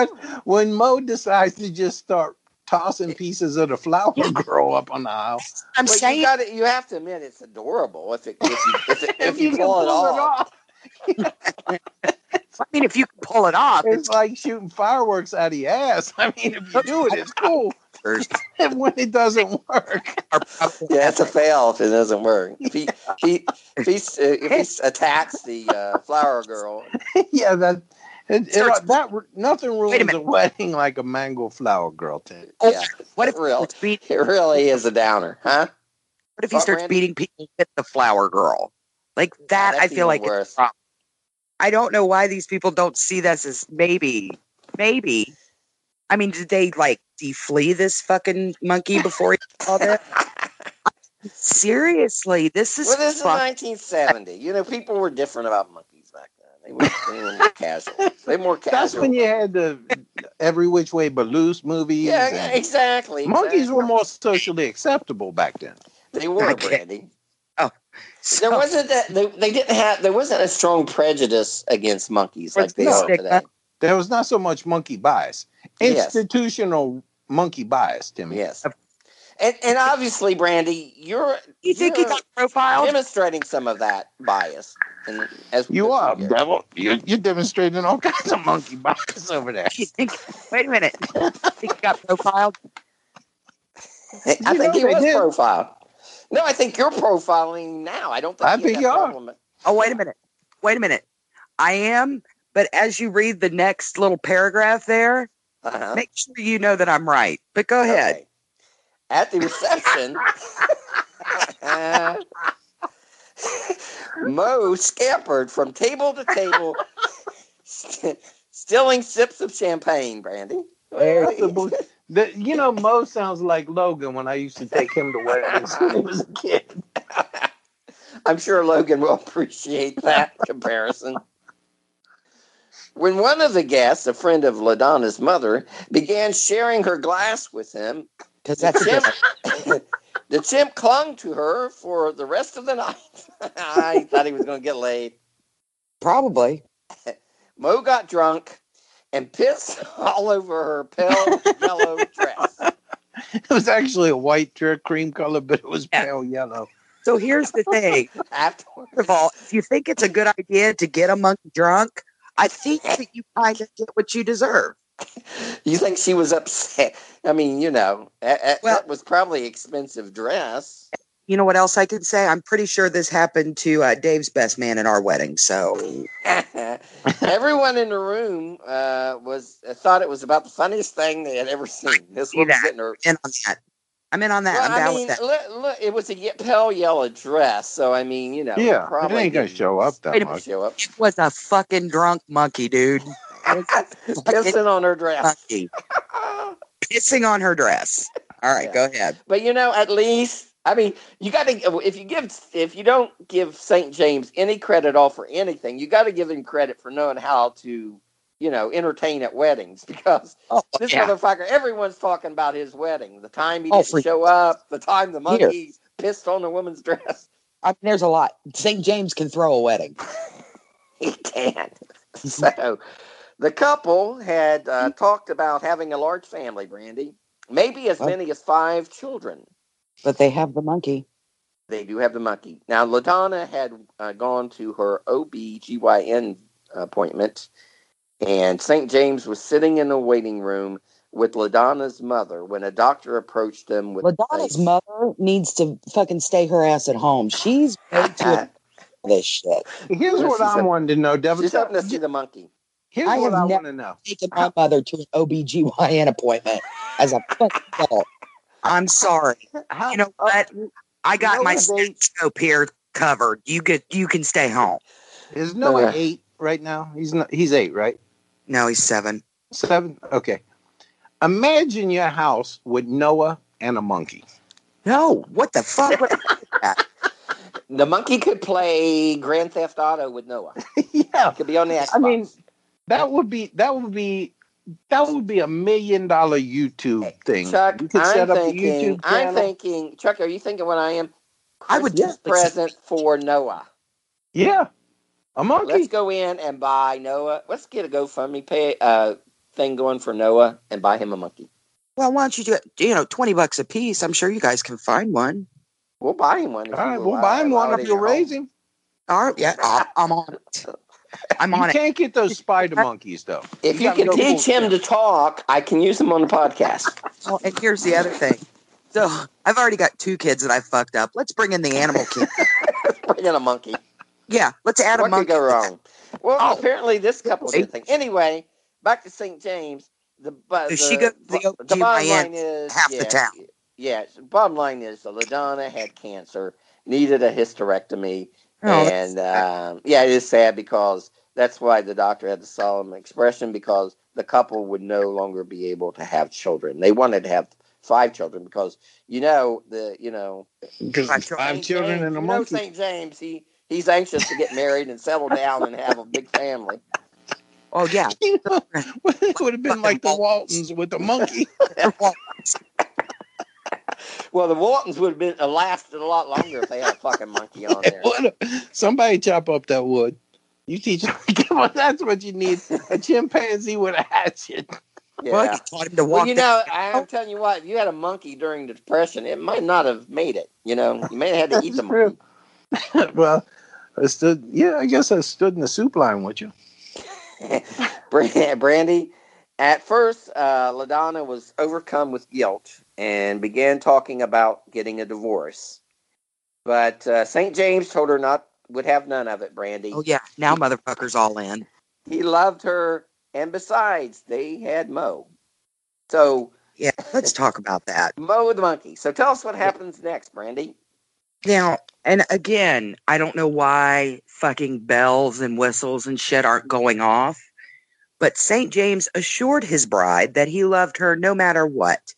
when Mo decides to just start tossing pieces of the flower girl up on the aisle. I'm But saying you got to You have to admit it's adorable if it if you if, it, if, If you, you can pull, it off. I mean if you can pull it off, It's like shooting fireworks out of your ass. I mean, if you do it, it's cool. and when it doesn't work, Yeah, it's a fail if it doesn't work. If he he if he uh, if he attacks the uh, flower girl, yeah, that it, it, Starts- that nothing ruins a, minute. wedding like a mango flower girl. Tim. Oh, yeah, what if it real. he beat, it really is a downer, huh? what if he What, starts Randy? beating people with the flower girl? Like that that's I feel even like it's a problem. I don't know why these people don't see this as maybe maybe I mean, did they like deflee this fucking monkey before he saw that? Seriously, this is Well, this is 1970. You know, people were different about monkeys back then. They were, they were more casual. They were more casual. That's when you had the every which way but loose movies. yeah, exactly. Monkeys exactly. were more socially acceptable back then. They were, Brandy. So, There wasn't that. They, they didn't have. There wasn't a strong prejudice against monkeys like they the are stigma? today. There was not so much monkey bias, Yes. institutional monkey bias, Timmy. Yes. And and obviously, Brandy, you're you think he you're got profiled? demonstrating some of that bias. And as You are, we get- devil. You're, you're demonstrating all kinds of monkey bias over there. You think? Wait a minute. think he got profiled? I You think know he was did. profiled. No, I think you're profiling now. I don't think. I he think had you that are. problem. Oh, wait a minute. Wait a minute. I am, but as you read the next little paragraph there, Uh-huh. make sure you know that I'm right. But go ahead. Okay. At the reception, Mo scampered from table to table, st- stealing sips of champagne. Brandy. The you know, Mo sounds like Logan when I used to take him to weddings when he was a kid. I'm sure Logan will appreciate that comparison. When one of the guests, a friend of LaDonna's mother, began sharing her glass with him, Because that's chimp, the chimp clung to her for the rest of the night. I thought he was going to get laid. Probably. Mo got drunk and piss all over her pale yellow dress. It was actually a white jerk cream color, but it was Yeah. pale yellow. So here's the thing. First of all, if you think it's a good idea to get a monkey drunk, I think that you kind of get what you deserve. you think she was upset? I mean, you know, a- a- Well- that was probably expensive dress. You know what else I can say? I'm pretty sure this happened to uh, Dave's best man at our wedding. So Everyone in the room uh, was uh, thought it was about the funniest thing they had ever seen. This See woman that? getting her. in on that. I'm in on that. Well, I'm down I mean, with that. look, look, it was a pale yellow dress, so I mean, you know, Yeah, it probably ain't gonna show up that much. show up. It was a fucking drunk monkey, dude. Pissing on her dress. Monkey. Pissing on her dress. All right, Yeah. go ahead. But you know, at least I mean, you got to if you give if you don't give St. James any credit all for anything, you got to give him credit for knowing how to, you know, entertain at weddings because Oh, this yeah. motherfucker, everyone's talking about his wedding, the time he Oh, didn't show up, the time the Here. monkey pissed on the woman's dress. I mean, there's a lot. St. James can throw a wedding. he can't. So the couple had uh, talked about having a large family, Brandy, maybe as many as five children. But they have the monkey. They do have the monkey. Now, LaDonna had uh, gone to her OB-GYN appointment, and St. James was sitting in the waiting room with LaDonna's mother when a doctor approached them with LaDonna's a- mother needs to fucking stay her ass at home. She's way too this shit. Here's Well, what she I said- wanted to know, Devin. She's hoping to see the monkey. Here's I what have I never- want to know. Taking my mother to an OBGYN appointment as a fucking adult. I'm sorry. How, You know what? I got my Bates- stethoscope here covered. You get you can stay home. is Noah Uh, eight right now? He's not. He's eight, right? No, he's seven. Seven. Okay. Imagine your house with Noah and a monkey. No, what the fuck? The monkey could play Grand Theft Auto with Noah. yeah. Could be on the Xbox. I mean, that would be that would be that would be a million dollar YouTube thing. Chuck, you could I'm set up a thinking. YouTube I'm thinking. Chuck, are you thinking what I am? I would Christmas definitely say- present for Noah. yeah, a monkey. Let's go in and buy Noah. Let's get a GoFundMe pay uh, thing going for Noah and buy him a monkey. Well, why don't you do it? You know, twenty bucks a piece. I'm sure you guys can find one. We'll buy him one. if All you we'll buy him one if you your raise him. All right, yeah, I'm, I'm on it. I'm You on it. can't get those spider monkeys though. If you gotta can go teach him to talk, I can use him on the podcast. Well, and here's the other thing. So I've already got two kids that I fucked up. Let's bring in the animal kid. Bring in a monkey. Yeah, let's add a monkey. what monkey. could go wrong? Well, Oh. apparently this couple Hey. did think. Anyway, back to St. James. The but Does the, she go to the the bottom line is half the yeah, town? Yeah, bottom line is the Ladonna had cancer, needed a hysterectomy, Oh, and um, yeah, it is sad because that's why the doctor had the solemn expression because the couple would no longer be able to have children. They wanted to have five children because you know the you know Because Five five St. children James, and a you know. St. James, he he's anxious to get married and settle down and have a big family. oh yeah. it would have been like the Waltons with the monkey. Well, the Waltons would have been uh, lasted a lot longer if they had a fucking monkey on there. What Somebody chop up that wood. You teach them. Come that's what you need. A chimpanzee with a hatchet. Yeah. you taught him to walk. Well, you down- know, I'm telling you what, if you had a monkey during the Depression, it might not have made it. You know, you may have had to eat the That's monkey. well, I stood. Yeah, I guess I stood in the soup line with you. Brandy, at first, uh, LaDonna was overcome with guilt and began talking about getting a divorce. But uh, St. James told her not would have none of it, Brandy. Oh yeah, now motherfuckers all in. He loved her, and besides, they had Mo. So Yeah, let's talk about that. Mo the monkey. So tell us what happens next, Brandy. Now, and again, I don't know why fucking bells and whistles and shit aren't going off, but St. James assured his bride that he loved her no matter what.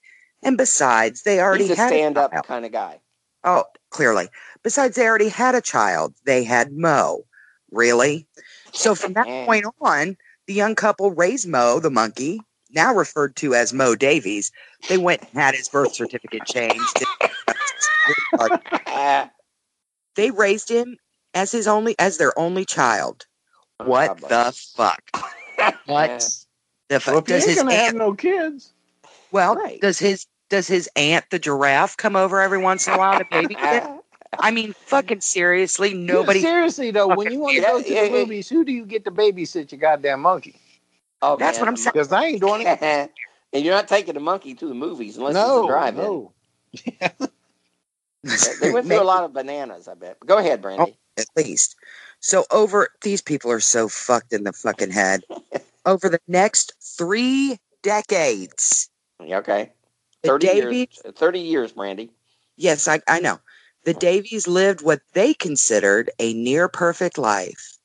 And besides, they already He's a had stand-up kind of guy. Oh, clearly. Besides, they already had a child. They had Mo. Really? So from that point on, the young couple raised Mo, the monkey, now referred to as Mo Davis. They went and had his birth certificate changed. they raised him as his only as their only child. Oh, what God the fuck? What the fuck? Well, if you does ain't his gonna have aunt, no kids, well, Right. does his does his aunt the giraffe come over every once in a while to babysit? I mean, fucking seriously, nobody. Yeah, seriously though, when you want to go to the movies, who do you get to babysit your goddamn monkey? Oh, oh That's man, what I'm saying. Because I ain't doing it. and you're not taking the monkey to the movies unless no, it's a drive-in. no. They- They went through a lot of bananas, I bet. Go ahead, oh, Brandy. at least. So over these people are so fucked in the fucking head. over the next three decades, Okay. The 30 Davis. years. 30 years, Brandy. Yes, I, I know. The Davis lived what they considered a near perfect life.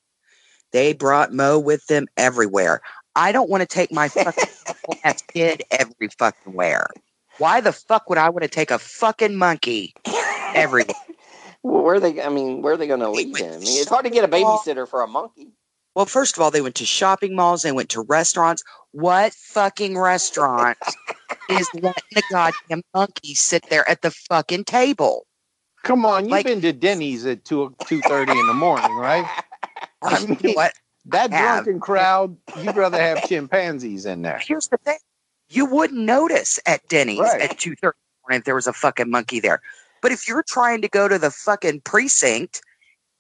They brought Mo with them everywhere. I don't want to take my fucking ass kid every fucking where. Why the fuck would I want to take a fucking monkey everywhere? Well, where are they? I mean, where are they going to leave him? I mean, it's hard to get a babysitter for a monkey. Well, first of all, they went to shopping malls. They went to restaurants. What fucking restaurant is letting the goddamn monkey sit there at the fucking table? Come on, you've Like- been to Denny's at two two thirty in the morning, right? I You know mean- what? That Have. drunken crowd, you'd rather have chimpanzees in there. Here's the thing: you wouldn't notice at Denny's Right. at two thirty morning if there was a fucking monkey there. But if you're trying to go to the fucking precinct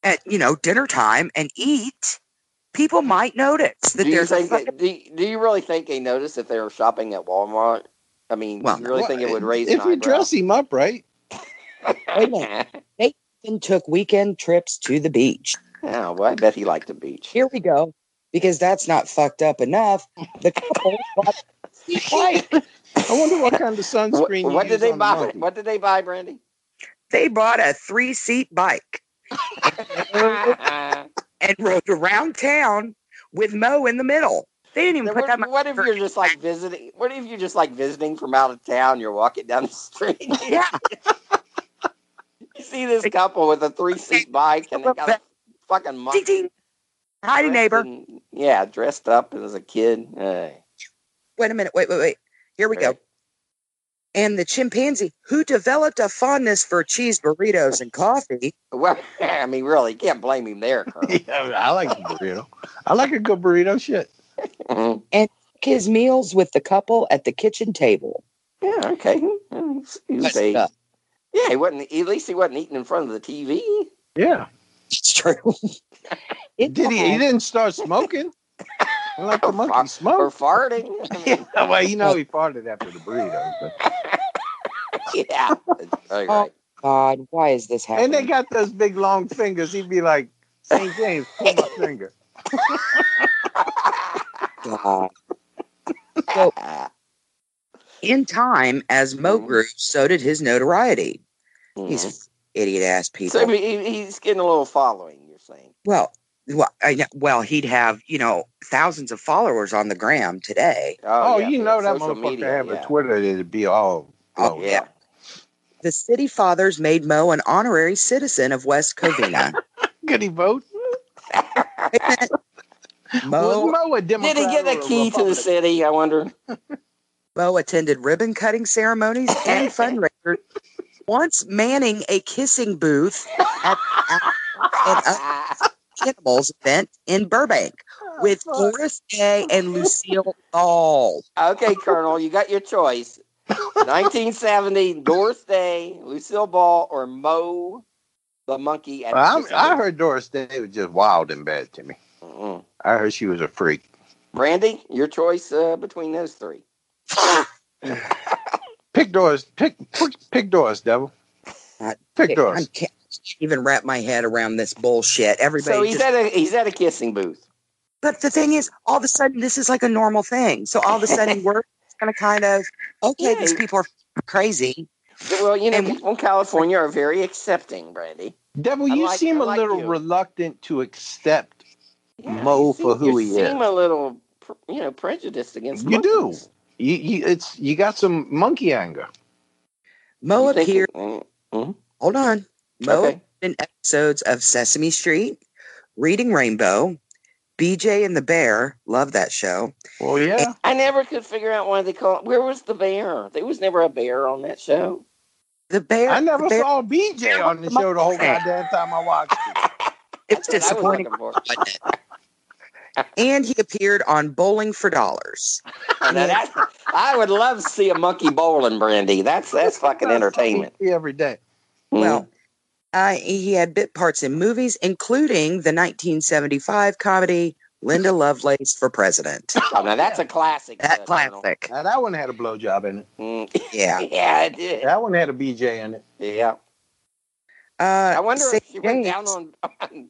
at you know dinner time and eat, people might notice that Do you, there's a think fucking. that, do, you, do you really think they noticed if they were shopping at Walmart? I mean, Well, do you really Well, think it would raise if an you dress him up right. Wait a minute. And took weekend trips to the beach. oh, well, I bet he liked the beach. Here we go. Because that's not fucked up enough. The couple bought a bike. I wonder what kind of sunscreen. you what did they on the buy? What did they buy, Brandy? They bought a three seat bike and rode around town with Mo in the middle. They didn't even Now, put what, that much. what if you're just like visiting? What if you're just like visiting from out of town? You're walking down the street. Yeah. you see this couple with a three seat bike and they got a fucking monkey. Hi, neighbor. in- yeah, dressed up as a kid. Hey. Wait a minute. Wait, wait, wait. Here we go. And the chimpanzee, who developed a fondness for cheese burritos and coffee, Well, I mean, really, you can't blame him there, Yeah, I like the burrito. I like a good burrito. Shit. Mhm. took his meals with the couple at the kitchen table. Yeah, okay. He was, he was Messed a, up. yeah, he wasn't. At least he wasn't eating in front of the TV. Yeah. It's true. It- Did he? He didn't start smoking. Like the Or monkey far- Or farting. I mean, Yeah, well, you know he farted after the burrito. But. yeah. Right, Oh. God, why is this happening? And they got those big long fingers. He'd be like, St. James, pull my finger. God. So, in time, as Mo Mhm. grew, so did his notoriety. Mhm. These idiot ass people. So he's getting a little following. You're saying. well, well, uh, I, well, he'd have you know thousands of followers on the gram today. Oh, oh yeah, you know that social motherfucker media, have yeah. a Twitter it'd be all. Oh, Yeah. up. The city fathers made Mo an honorary citizen of West Covina. Could he vote? Mo, Was Mo a Democrat Did he get or a key to the city? I wonder. Mo attended ribbon cutting ceremonies and fundraisers, once manning a kissing booth at an Animals event in Burbank with Doris Day and Lucille Ball. okay, Colonel, you got your choice. 1970, Doris Day, Lucille Ball, or Mo the monkey. At the I'm, kissing I booth? heard Doris Day was just wild and bad to me. Mm-mm. I heard she was a freak. Brandy, your choice uh, between those three. Pick Doris. Pick pick, pick Doris, devil. Pick I Doris. Can't even wrap my head around this bullshit. Everybody So he's just- at a he's at a kissing booth. But the thing is, all of a sudden, this is like a normal thing. So all of a sudden, we're going to kind of, okay, Yeah. these people are crazy. Well, you know, And- people in California are very accepting, Brandy. Devil, you like- seem I a like little you. reluctant to accept. Yeah, Mo you for seem- who you he seem is. a little, you know, prejudiced against. You do. You, you it's you got some monkey anger. Mo You think- appeared, Mm, hold on, Mo Okay. in episodes of Sesame Street, Reading Rainbow, BJ and the Bear, love that show. Well, yeah. I never could figure out why they call it. Where was the bear? There was never a bear on that show. The Bear, I never bear saw BJ on the show the whole goddamn time I watched it. it's That's what I was disappointing. looking for. wasn't it? and he appeared on Bowling for Dollars. Now that- I would love to see a monkey bowling, Brandy. That's that's fucking entertainment. Every day. Well, hmm. Uh, he had bit parts in movies, including the 1975 comedy Linda Lovelace for President. Oh, now that's a classic. That uh, classic. Now that one had a blowjob in it. Mm, Yeah. yeah, it did. That one had a BJ in it. Yeah. Uh, I wonder St. if she went down on, on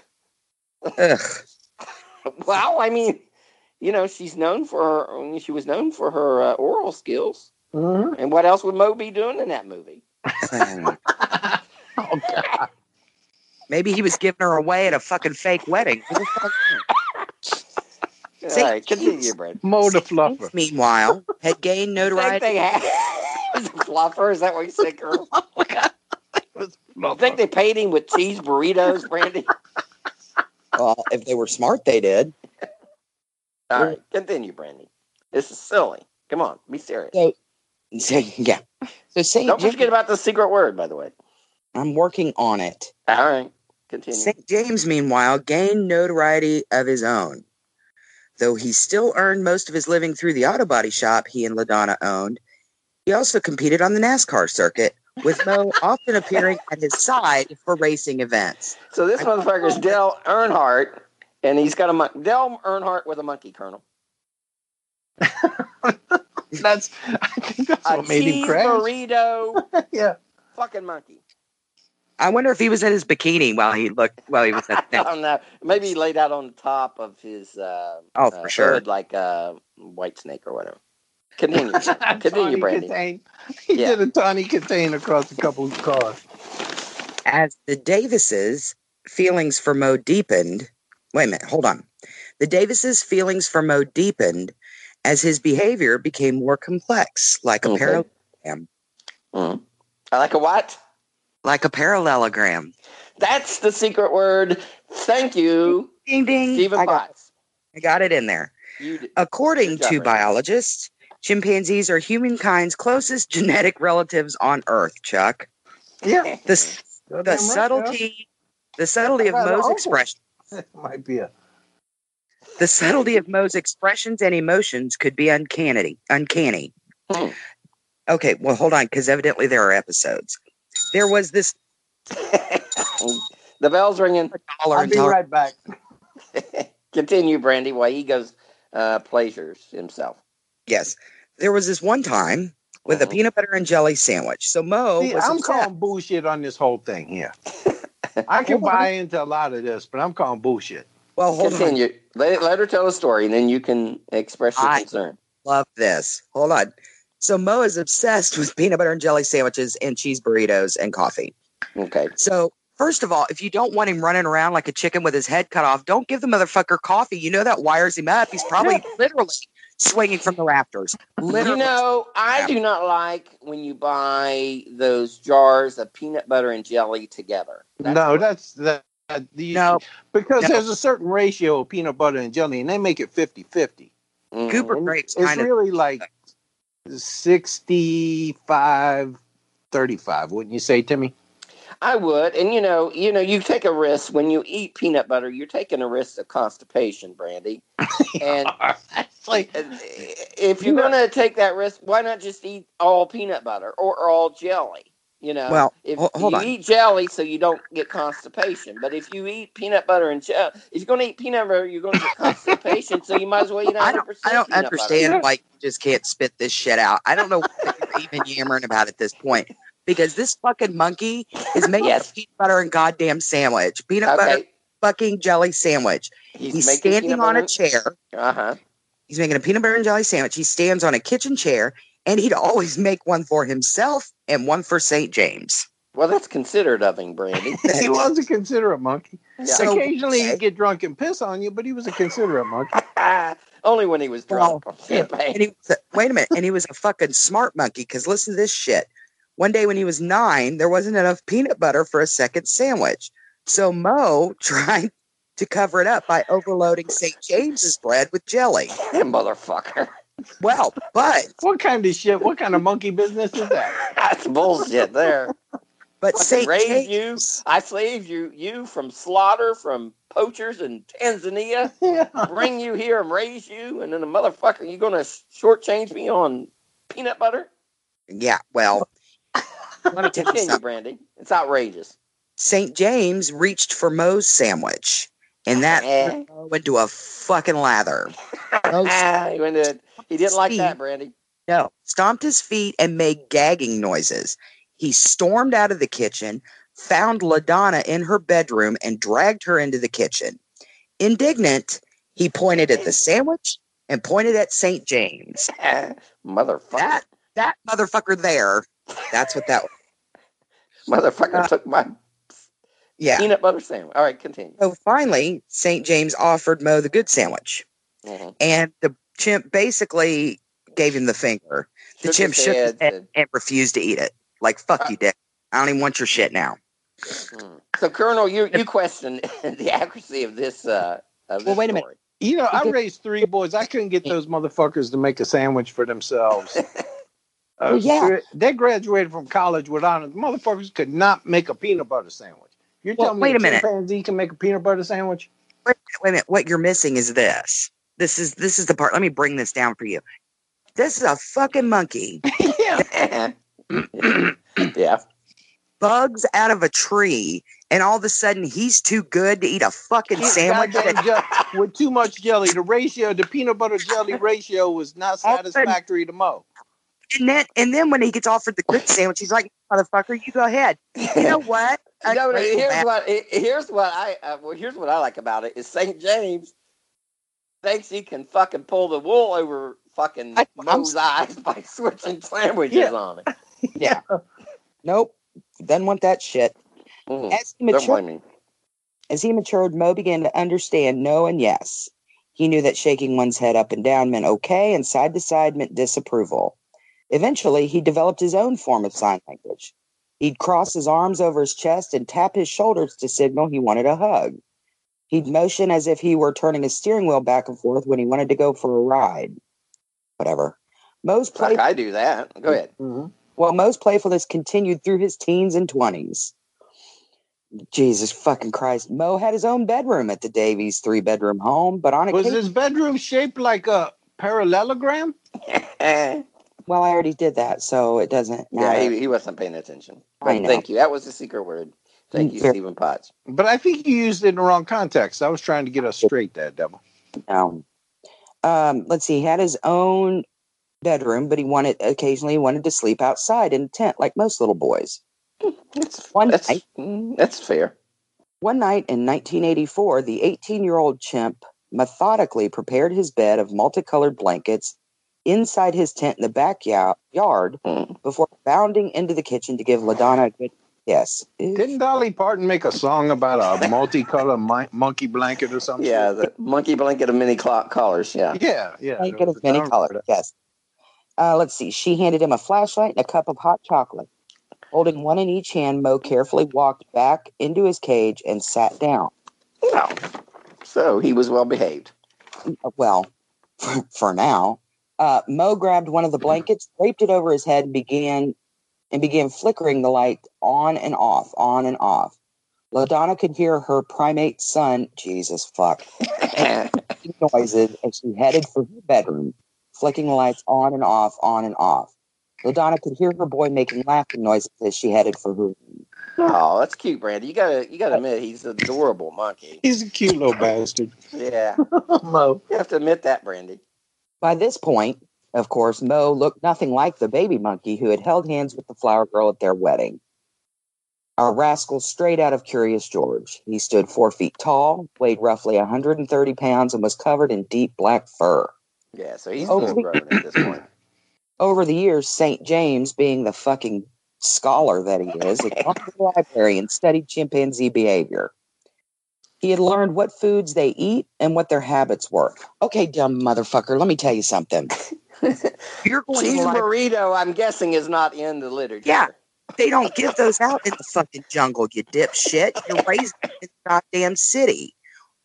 well, I mean, you know, she's known for her. She was known for her uh, oral skills. Mm-hmm. And what else would Mo be doing in that movie? Um, Oh, God. Maybe he was giving her away at a fucking fake wedding. Who the fuck knows? All right, continue, Brad. Mo the fluffer. Meanwhile, had gained Think notoriety. they had was a fluffer? Is that what you said, girl? It was I think they paid him with cheese burritos, Brandy. Well, if they were smart, they did. All right, continue, Brandy. This is silly. Come on, be serious. So, so yeah. So Saint Don't James, forget about the secret word, by the way. I'm working on it. All right, continue. St. James, meanwhile, gained notoriety of his own. Though he still earned most of his living through the auto body shop he and LaDonna owned, he also competed on the NASCAR circuit, with Mo often appearing at his side for racing events. So this motherfucker's Dale Earnhardt, and he's got a mon- Dale Earnhardt with a monkey kernel. That's I think that's A what made him cheese crash. burrito, yeah. fucking monkey. I wonder if he was in his bikini while he looked while he was at I the don't know. Maybe he laid out on the top of his uh, Oh, uh, for sure. hood like a white snake or whatever. Continue, continue, Tawny Brandy. contain. He Yeah. did a tawny contain across a couple of cars. As the Davises' feelings for Mo deepened, wait a minute, hold on. The Davises' feelings for Mo deepened as his behavior became more complex, like a Okay. parallelogram. Mm. I like a what? Like a parallelogram. That's the secret word. Thank you, Ding ding. Stephen I got, Potts. I got it in there. You According to biologists, chimpanzees are humankind's closest genetic relatives on Earth, Chuck. Yeah. The, s- Goddamn the right, subtlety the subtlety of I got it Mo's all. expression yeah. Might be a the subtlety of Mo's expressions and emotions could be uncanny. Uncanny. Hmm. Okay, well, hold on, because evidently there are episodes. There was this the bell's ringing. dollar I'll be dollar. right back. Continue, Brandy, while he goes uh, pleasures himself. Yes, there was this one time with a Mhm. peanut butter and jelly sandwich. So Mo See, was I'm upset. calling bullshit on this whole thing here. I can buy into a lot of this, but I'm calling bullshit. well, hold on. Continue. Let, let her tell a story, and then you can express your I- concern. Love this. Hold on. So Mo is obsessed with peanut butter and jelly sandwiches and cheese burritos and coffee. Okay. So first of all, if you don't want him running around like a chicken with his head cut off, don't give the motherfucker coffee. You know that wires him up. He's probably literally swinging from the rafters. Literally. You know, I do not like when you buy those jars of peanut butter and jelly together. no, that's that. that the, No. because No. there's a certain ratio of peanut butter and jelly, and they make it 50 50. Mhm. Cooper And grapes It's kind of really like 65 35, wouldn't you say, Timmy? I would, and you know, you know, you take a risk when you eat peanut butter. You're taking a risk of constipation, Brandy. And It's like, uh, if you're going to take that risk, why not just eat all peanut butter or all jelly? You know, Well, if you on. eat jelly, so you don't get constipation. But if you eat peanut butter and jelly, if you're going to eat peanut butter, you're going to get constipation. so you might as well eat 100% I don't I don't understand Butter. why you just can't spit this shit out. I don't know what you're even yammering about at this point. Because this fucking monkey is making Yes. a peanut butter and goddamn sandwich. Peanut butter fucking jelly sandwich. he's, He's standing peanut on a chair. Uh-huh. He's making a peanut butter and jelly sandwich. He stands on a kitchen chair, and he'd always make one for himself and one for St. James. Well, that's considerate of him, Brandy. he was a considerate monkey. Yeah. So- Occasionally he'd get drunk and piss on you, but he was a considerate monkey. Only when he was drunk on And he was a, wait a minute, and he was a fucking smart monkey. Because listen to this shit. One day when he was nine, there wasn't enough peanut butter for a second sandwich. So Mo tried to cover it up by overloading St. James's bread with jelly. Motherfucker. Well, but What kind of shit? What kind of monkey business is that? That's bullshit there. but I St. James, you. I saved you you from slaughter from poachers in Tanzania. Bring you here and raise you, and then the motherfucker, you gonna shortchange me on peanut butter? yeah, well, let me tell you something. Brandy. It's outrageous. St. James reached for Mo's sandwich, and that Eh. went to a fucking lather. Mo he, went to, he didn't like Steve. that, Brandy. No, stomped his feet and made gagging noises. He stormed out of the kitchen, found LaDonna in her bedroom, and dragged her into the kitchen. Indignant, he pointed at the sandwich and pointed at St. James. Motherfucker. That that motherfucker there. That's what that was. Motherfucker Uh, took my Yeah. peanut butter sandwich. All right, continue. So finally, St. James offered Mo the good sandwich, Mhm. and the chimp basically gave him the finger. The Shook chimp his shook his head, head and refused to eat it. Like, fuck you, dick. I don't even want your shit now. Hmm. So, Colonel, you you question the accuracy of this. Uh, of this Well, wait a minute. story. You know, I raised three boys. I couldn't get those motherfuckers to make a sandwich for themselves. Uh, Well, yeah. They graduated from college with honors. Motherfuckers could not make a peanut butter sandwich. You're Well, telling me wait a minute. chimpanzee can make a peanut butter sandwich? Wait, wait a minute. What you're missing is this. This is this is the part. Let me bring this down for you. This is a fucking monkey. yeah. yeah. Bugs out of a tree, and all of a sudden he's too good to eat a fucking sandwich. Goddamn je- with too much jelly. The ratio, the peanut butter jelly ratio was not All of a sudden- satisfactory to Mo. And then and then when he gets offered the good sandwich, he's like, "Motherfucker, you go ahead." You know what? You know, here's bastard. what here's what I uh, well, here's what I like about it is St. James thinks he can fucking pull the wool over fucking I- I'm Mo's eyes by switching sandwiches Yeah. on it. Yeah. Nope. Doesn't want that shit. Mm, As he matured, me. as he matured, Mo began to understand no and yes. He knew that shaking one's head up and down meant okay, and side to side meant disapproval. Eventually, he developed his own form of sign language. He'd cross his arms over his chest and tap his shoulders to signal he wanted a hug. He'd motion as if he were turning his steering wheel back and forth when he wanted to go for a ride. Whatever. Most Fuck, play I do that. Go mm-hmm. ahead. well, Mo's playfulness continued through his teens and twenties. Jesus fucking Christ. Mo had his own bedroom at the Davis three bedroom home, but on it Was occasion, his bedroom shaped like a parallelogram? yeah, well, I already did that, so it doesn't matter. he, he wasn't paying attention. I But know. thank you. That was the secret word. Thank you, Fair. Stephen Potts. But I think you used it in the wrong context. I was trying to get us straight, that devil. No. Um, let's see, he had his own bedroom, but he wanted occasionally he wanted to sleep outside in a tent like most little boys. That's One that's night- mm, that's fair. One night in 1984, the 18 year old chimp methodically prepared his bed of multicolored blankets inside his tent in the backyard Mm. before bounding into the kitchen to give LaDonna a good kiss. Didn't Dolly Parton make a song about a multicolored mi- monkey blanket or something? Yeah, the monkey blanket of many clock collars. Yeah. Yeah, yeah. blanket of many colors. Yes. Uh, let's see. She handed him a flashlight and a cup of hot chocolate. Holding one in each hand, Mo carefully walked back into his cage and sat down. Well, so he was well behaved. Well, for, for now, uh, Mo grabbed one of the blankets, draped it over his head, and began and began flickering the light on and off, on and off. LaDonna could hear her primate son, Jesus fuck, noises as she headed for her bedroom, flicking the lights on and off, on and off. LaDonna could hear her boy making laughing noises as she headed for her room. oh, that's cute, Brandy. You gotta you gotta admit he's an adorable monkey. He's a cute little bastard. Yeah, Mo. you have to admit that, Brandy. By this point, of course, Mo looked nothing like the baby monkey who had held hands with the flower girl at their wedding. A rascal straight out of Curious George. He stood four feet tall, weighed roughly 130 pounds, and was covered in deep black fur. Yeah, so he's Oh, full grown at this point. Over the years, St. James, being the fucking scholar that he is, had gone to the library and studied chimpanzee behavior. He had learned what foods they eat and what their habits were. Okay, dumb motherfucker, let me tell you something. You're going Cheese burrito, I'm guessing, is not in the literature. Yeah. They don't give those out in the fucking jungle, you dipshit. You're raised in the goddamn city.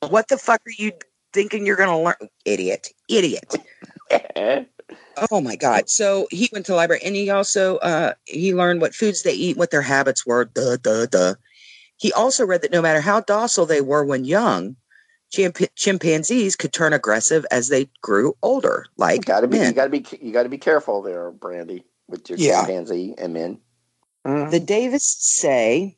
What the fuck are you thinking you're going to learn? Idiot. Idiot. Oh my God. So he went to the library and he also, uh, he learned what foods they eat, what their habits were. Duh, duh, duh. He also read that no matter how docile they were when young, chimp- chimpanzees could turn aggressive as they grew older. you Like gotta be, you gotta be, you gotta be careful there, Brandy, with your Yeah. chimpanzee and men. The Davis say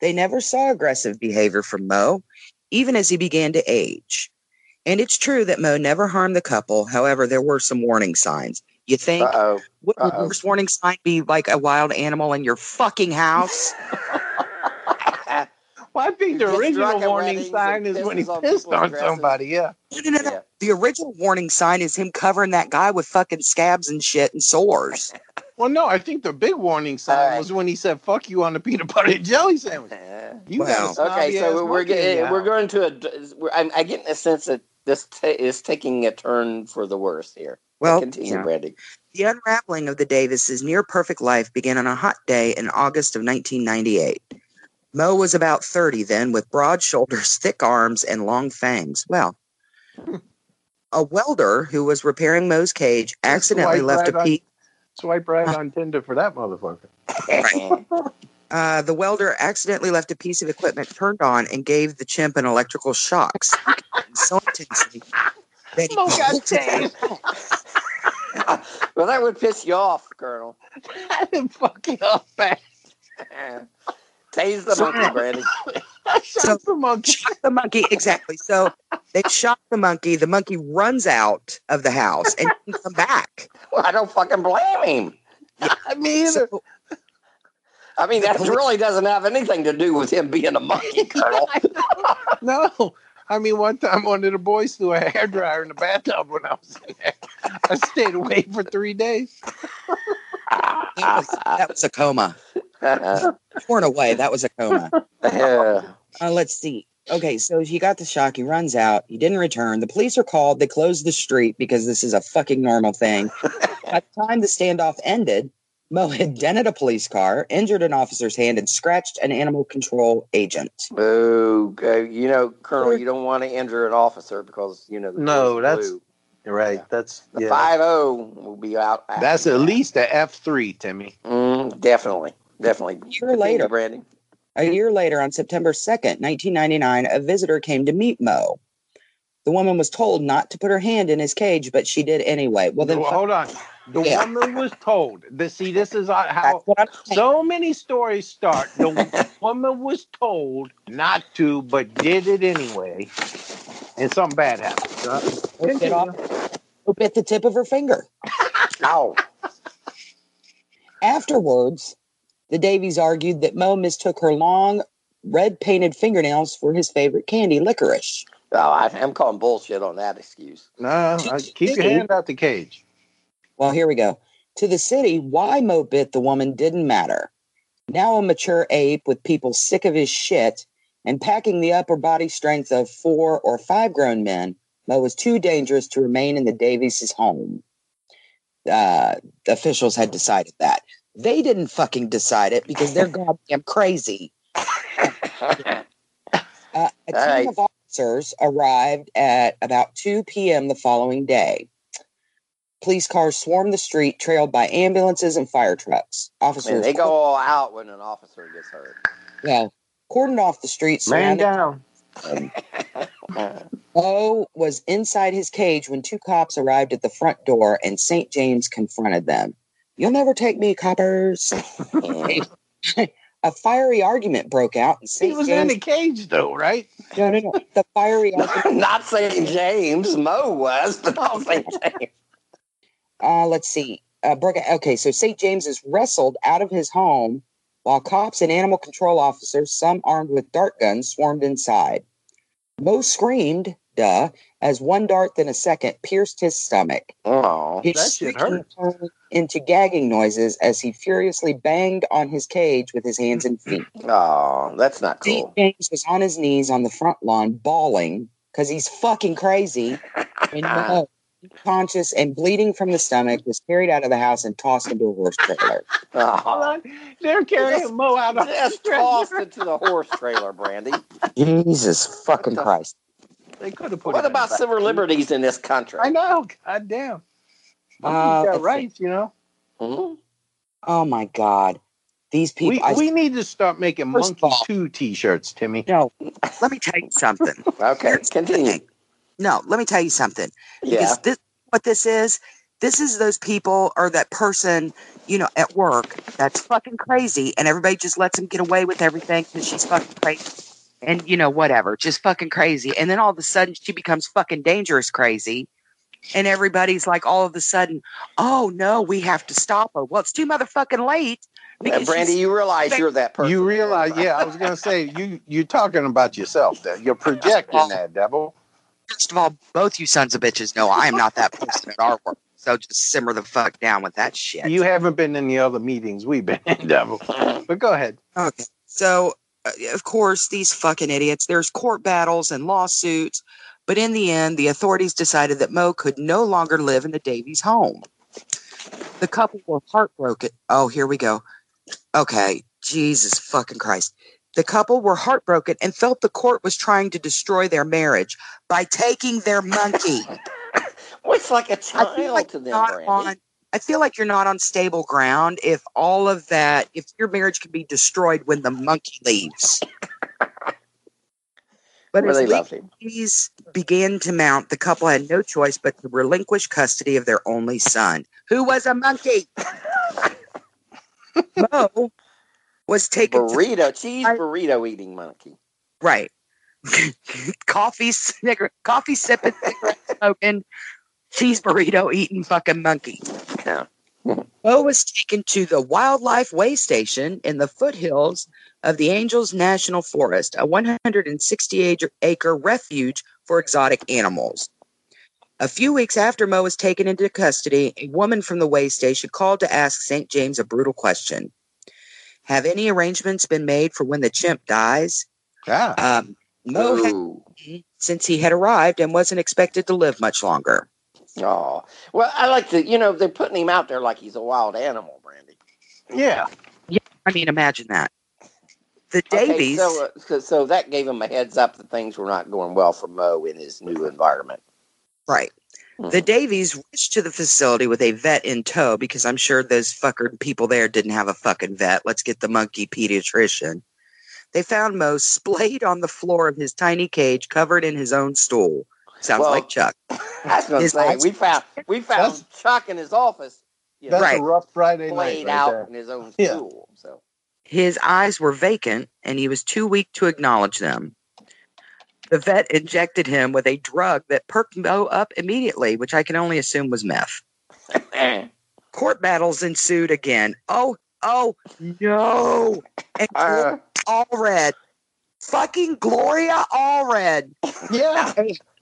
they never saw aggressive behavior from Mo, even as he began to age. And it's true that Mo never harmed the couple. However, there were some warning signs. You think Uh oh. would the uh-oh. worst warning sign be like a wild animal in your fucking house? Well, I think the Gets original warning sign is when he pisses on pissed on dresses. somebody. Yeah. No, no, no, no. Yeah. The original warning sign is him covering that guy with fucking scabs and shit and sores. Well, no, I think the big warning sign All right. was when he said "fuck you" on the peanut butter and jelly sandwich. You Wow. got a Okay, so we're monkey in getting we're going to a. We're, I'm, I get in a sense that this ta is taking a turn for the worse here. Well, continue, yeah. Brandy. The unraveling of the Davises' near perfect life began on a hot day in August of 1998. Mo was about 30 then, with broad shoulders, thick arms, and long fangs. Well, a welder who was repairing Mo's cage accidentally left a on- piece. Swipe right on Tinder for that motherfucker. Uh, the welder accidentally left a piece of equipment turned on and gave the chimp an electrical shock so intensely that he Mo got bolted out. tased. well, that would piss you off, Colonel. That fucking up fast. Tase the monkey, Brandy. So- Shot the monkey. Shot the monkey exactly. So they shot the monkey. The monkey runs out of the house and didn't come back. Well, I don't fucking blame him. Me either. So, I mean, that really doesn't have anything to do with him being a monkey, Colonel. No. I mean, one time one of the boys threw a hair dryer in the bathtub when I was in there. I stayed away for three days. that, was, that was a coma. Torn away. That was a coma. Yeah. Uh, let's see. Okay, so he got the shock. He runs out. He didn't return. The police are called. They close the street because this is a fucking normal thing. By the time the standoff ended, Mo had dented a police car, injured an officer's hand, and scratched an animal control agent. Boo. Uh, you know, Colonel, you don't want to injure an officer because, you know, the No, that's- blue. Right. That's The yeah. 5 0 will be out. after That's at that. least a F three, Timmy. Mm, definitely. Definitely. A year later. Brandy. A year later, on September 2nd, 1999, a visitor came to meet Mo. The woman was told not to put her hand in his cage, but she did anyway. Well, then, Well, hold on. The Yeah. woman was told. This, see, this is how that's what I'm saying. so many stories start. The woman was told not to, but did it anyway, and something bad happened. Uh, Who bit, off, who bit the tip of her finger. Ow. Afterwards, the Davis argued that Mo mistook her long, red painted fingernails for his favorite candy, licorice. Oh, I, I'm calling bullshit on that excuse. No, I- keep your hand out the cage. Well, here we go. To the city, why Mo bit the woman didn't matter. Now a mature ape with people sick of his shit and packing the upper body strength of four or five grown men, Mo was too dangerous to remain in the Davis' home. Uh, the officials had decided that. They didn't fucking decide it because they're goddamn crazy. Uh, a team All right. of officers arrived at about 2 p.m. the following day. Police cars swarmed the street, trailed by ambulances and fire trucks. Officers Man, they go all out when an officer gets hurt. well, cordoned off the street. Man surrounded- down. Mo was inside his cage when two cops arrived at the front door, and St. James confronted them. You'll never take me, coppers. a fiery argument broke out, and He was in James. the cage, though, right? No, no, no. The fiery argument. not St. James. Mo was, but not St. James. uh, let's see. Uh, broke out. Okay, so St. James is wrestled out of his home while cops and animal control officers, some armed with dart guns, swarmed inside. Mo screamed, duh, as one dart, then a second, pierced his stomach. Oh. His that shit shrieking hurt. turned into gagging noises as he furiously banged on his cage with his hands and feet. Oh, that's not St. cool. James was on his knees on the front lawn, bawling because he's fucking crazy. And Mo, unconscious and bleeding from the stomach, was carried out of the house and tossed into a horse trailer. Hold Oh. on. They're carrying Mo out on the Just tossed into the horse trailer, Brandy. Jesus fucking Christ. They could have put What him about the back. civil liberties in this country? I know. God damn. Uh, got rights, you know. Mhm. Oh my God. These people. We, I, we need to start making First Monkey all- 2 t shirts, Timmy. no, let me tell you something. Okay, continue. No, let me tell you something. Yeah. Because this, what this is, this is those people or that person, you know, at work that's fucking crazy, and everybody just lets them get away with everything because she's fucking crazy, and you know, whatever, just fucking crazy. And then all of a sudden, she becomes fucking dangerous crazy, and everybody's like, all of a sudden, oh no, we have to stop her. Well, it's too motherfucking late. Because Brandy, you realize you're that person. You realize, yeah, I was going to say, you, you're talking about yourself. There. You're projecting that, devil. First of all, both you sons of bitches know I am not that person at our work. So just simmer the fuck down with that shit. You haven't been in the other meetings we've been in, devil. But go ahead. Okay. So, Uh, of course, these fucking idiots, there's court battles and lawsuits. But in the end, the authorities decided that Mo could no longer live in the Davis home. The couple were heartbroken. Oh, here we go. Okay. Jesus fucking Christ. The couple were heartbroken and felt the court was trying to destroy their marriage by taking their monkey. Well, it's like a child feel like to them, not Brandy. on. I feel like you're not on stable ground if all of that, if your marriage can be destroyed when the monkey leaves. But really as legal loved began to mount, the couple had no choice but to relinquish custody of their only son, who was a monkey. Mo was taken to Burrito, cheese burrito eating monkey. Right. coffee, cigarette, coffee sipping, smoking, cheese burrito eating fucking monkey. Yeah. Mo was taken to the Wildlife Way Station in the foothills of the Angeles National Forest, a 168 acre refuge for exotic animals. A few weeks after Mo was taken into custody, a woman from the way station called to ask St. James a brutal question. Have any arrangements been made for when the chimp dies? Yeah. Um, Mo had since he had arrived and wasn't expected to live much longer. Oh, well, I like to, you know, they're putting him out there like he's a wild animal, Brandy. Yeah. Yeah. I mean, imagine that. The Okay, Davis, so, uh, so, so that gave him a heads up that things were not going well for Mo in his new environment. right. The Davis rushed to the facility with a vet in tow because I'm sure those fucker people there didn't have a fucking vet. Let's get the monkey pediatrician. They found Mo splayed on the floor of his tiny cage, covered in his own stool. Sounds Well, like Chuck. I was going to His say we found we found That's- Chuck in his office, you know, That's Right. a rough Friday night. played Right out there. in his own Yeah. So His eyes were vacant and he was too weak to acknowledge them. The vet injected him with a drug that perked Mo up immediately, which I can only assume was meth. Court battles ensued again. Oh, oh, no. And uh, Allred. Fucking Gloria Allred, Yeah.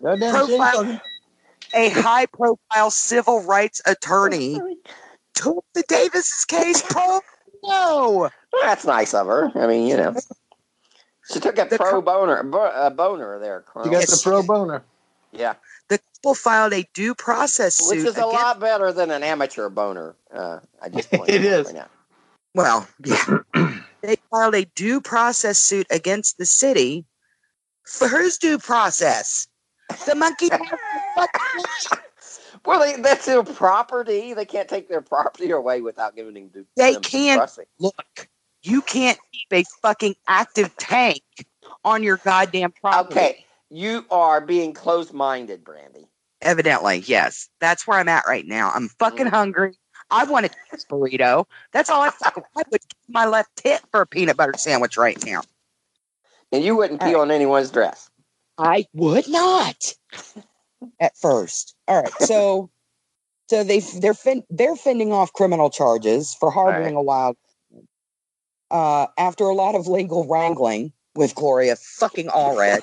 A, Profile- a high profile civil rights attorney, took the Davis case pro no. that's nice of her. I mean, you know, she took a The pro co- boner, a boner there, You got the pro boner. yeah, The couple filed a due process suit. which is a against- lot better than an amateur boner. Uh, I just pointed It out is. right now. Well, yeah. they filed a due process suit against the city for whose due process? The monkey. Well, they, that's their property. They can't take their property away without giving them due. They can't. Look, you can't keep a fucking active tank on your goddamn property. Okay, you are being closed-minded, Brandy. Evidently, yes. That's where I'm at right now. I'm fucking Mm. hungry. I want a burrito. That's all I fucking I would give my left tit for a peanut butter sandwich right now. And you wouldn't pee on anyone's dress. I would not. At first. All right. So so they they're fin- they're fending off criminal charges for harboring a wild uh after a lot of legal wrangling with Gloria fucking Allred,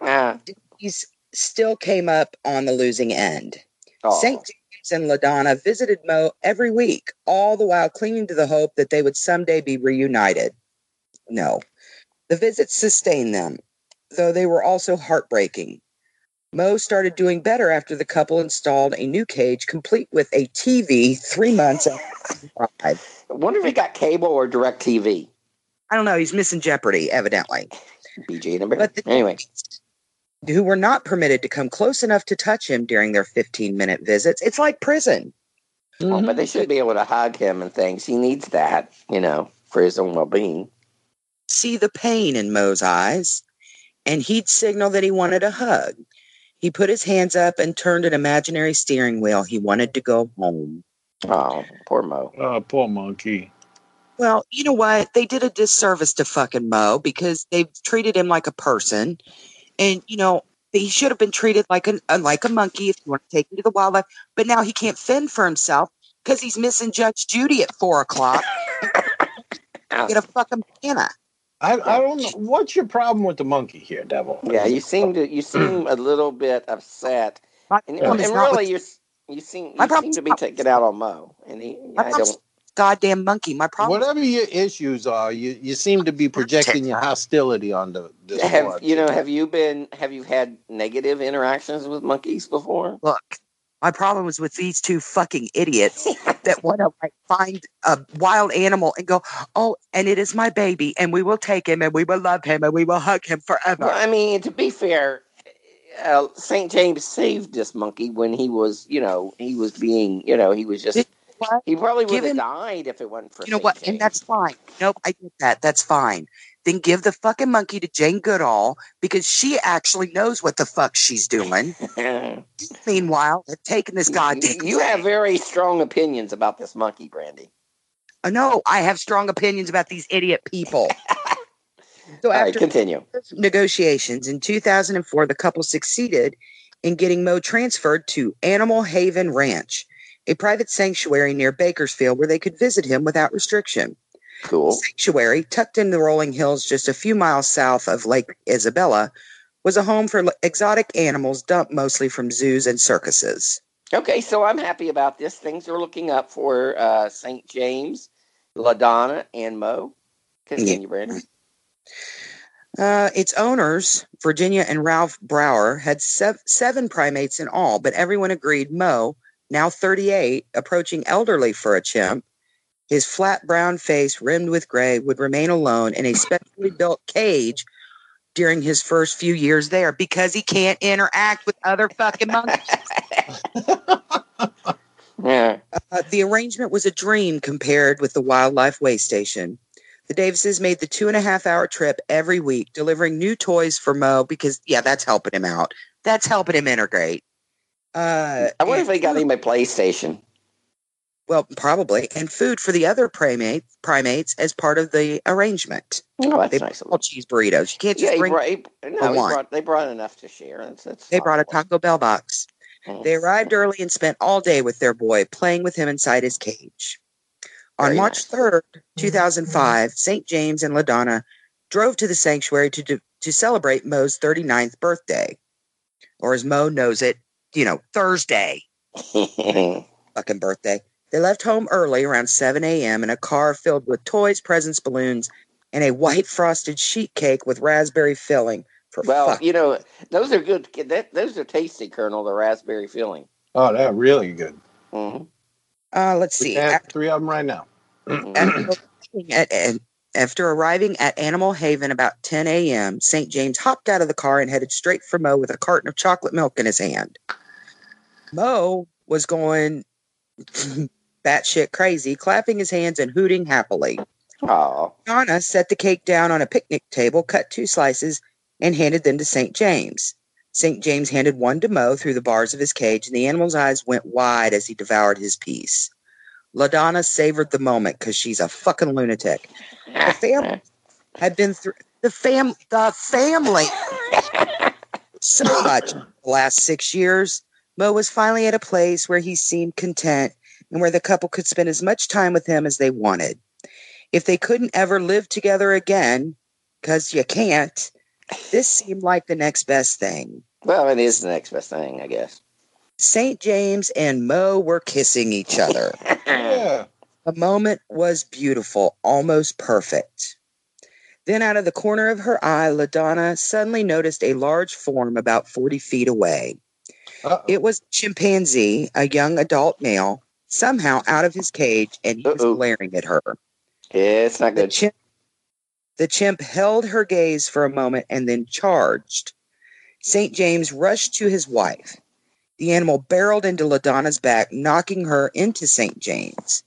he's still came up on the losing end. oh. St. James and LaDonna visited Mo every week, all the while clinging to the hope that they would someday be reunited. No. The visits sustained them, though they were also heartbreaking. Mo started doing better after the couple installed a new cage complete with a TV three months after. I wonder if he got cable or DirecTV. I don't know, he's missing Jeopardy, evidently. BG and. But the Anyway, who were not permitted to come close enough to touch him during their 15 minute visits. It's like prison. well, Mm-hmm. but they should be able to hug him and things. He needs that, you know, for his own well-being. see the pain in Mo's eyes, and he'd signal that he wanted a hug. He put his hands up and turned an imaginary steering wheel. He wanted to go home. Oh, poor Mo. Oh, poor monkey. Well, you know what? They did a disservice to fucking Mo because they've treated him like a person, and you know he should have been treated like an uh, like a monkey if you want to take him to the wildlife. But now he can't fend for himself because he's missing Judge Judy at four o'clock. Get a fucking banana. I, I oh, don't know. What's your problem with the monkey here, Devil? Yeah, you seem to you oh. seem a little bit upset, My and, and is not with really you you seem My you seem to be not- taking out on Mo, and he My I don't. goddamn monkey. My problem. Whatever your issues are, you, you seem to be projecting your hostility on the this Have squad. you know? Have you been? Have you had negative interactions with monkeys before? Look, My problem was with these two fucking idiots that want to like find a wild animal and go, oh, and it is my baby, and we will take him, and we will love him, and we will hug him forever. Well, I mean, to be fair, uh, St. James saved this monkey when he was, you know, he was being, you know, he was just. He probably would have died if it wasn't for. You know St. what? James. And that's fine. Nope, I get that. That's fine. Then give the fucking monkey to Jane Goodall because she actually knows what the fuck she's doing. Meanwhile, have taken this goddamn. you have very strong opinions about this monkey, Brandy. Uh, no, I have strong opinions about these idiot people. so All right, after continue. negotiations in 2004, the couple succeeded in getting Mo transferred to Animal Haven Ranch, a private sanctuary near Bakersfield where they could visit him without restriction. Cool. Sanctuary, tucked in the rolling hills just a few miles south of Lake Isabella, was a home for exotic animals dumped mostly from zoos and circuses. Okay, so I'm happy about this. Things are looking up for uh, St. James, LaDonna, and Mo. Continue, Brandy. Uh, its owners, Virginia and Ralph Brauer, had sev- seven primates in all, but everyone agreed Mo, now 38, approaching elderly for a chimp, his flat brown face rimmed with gray, would remain alone in a specially built cage during his first few years there because he can't interact with other fucking monkeys. Yeah. Uh, the arrangement was a dream compared with the wildlife way station. The Davises made the two and a half hour trip every week, delivering new toys for Mo because, yeah, that's helping him out. That's helping him integrate. Uh, I wonder if they got him a PlayStation. Well, probably, and food for the other primate, primates as part of the arrangement. Oh, that's They nice. all cheese burritos. You can't just Yeah, bring. brought, no, one. brought, they brought enough to share. That's, that's they brought a. Taco Bell box. Mm. They arrived early and spent all day with their boy, playing with him inside his cage. On Very March nice. 3rd, 2005, St. James and LaDonna drove to the sanctuary to, do, to celebrate Mo's 39th birthday. Or as Mo knows it, you know, Thursday, fucking birthday. They left home early around 7 a.m. in a car filled with toys, presents, balloons, and a white frosted sheet cake with raspberry filling. For well, fuck. you know, those are good. That, those are tasty, Colonel, the raspberry filling. Oh, they're really good. hmm Uh, let's We see. have After- three of them right now. After arriving at, at- after arriving at Animal Haven about 10 a.m., St. James hopped out of the car and headed straight for Mo with a carton of chocolate milk in his hand. Mo was going batshit crazy, clapping his hands and hooting happily. Oh, Donna set the cake down on a picnic table, cut two slices, and handed them to St. James. St. James handed one to Mo through the bars of his cage, and the animal's eyes went wide as he devoured his piece. LaDonna savored the moment because she's a fucking lunatic. The family had been through the fam the family so much the last six years. Mo was finally at a place where he seemed content and where the couple could spend as much time with him as they wanted. If they couldn't ever live together again, because you can't, this seemed like the next best thing. well, it is the next best thing, I guess. St. James and Mo were kissing each other. Yeah. The moment was beautiful, almost perfect. Then, out of the corner of her eye, LaDonna suddenly noticed a large form about 40 feet away. Uh-oh. It was a chimpanzee, a young adult male, somehow out of his cage, and he was Uh-oh. glaring at her. It's not The good. chimp, the chimp held her gaze for a moment and then charged. St. James rushed to his wife. The animal barreled into LaDonna's back, knocking her into St. James.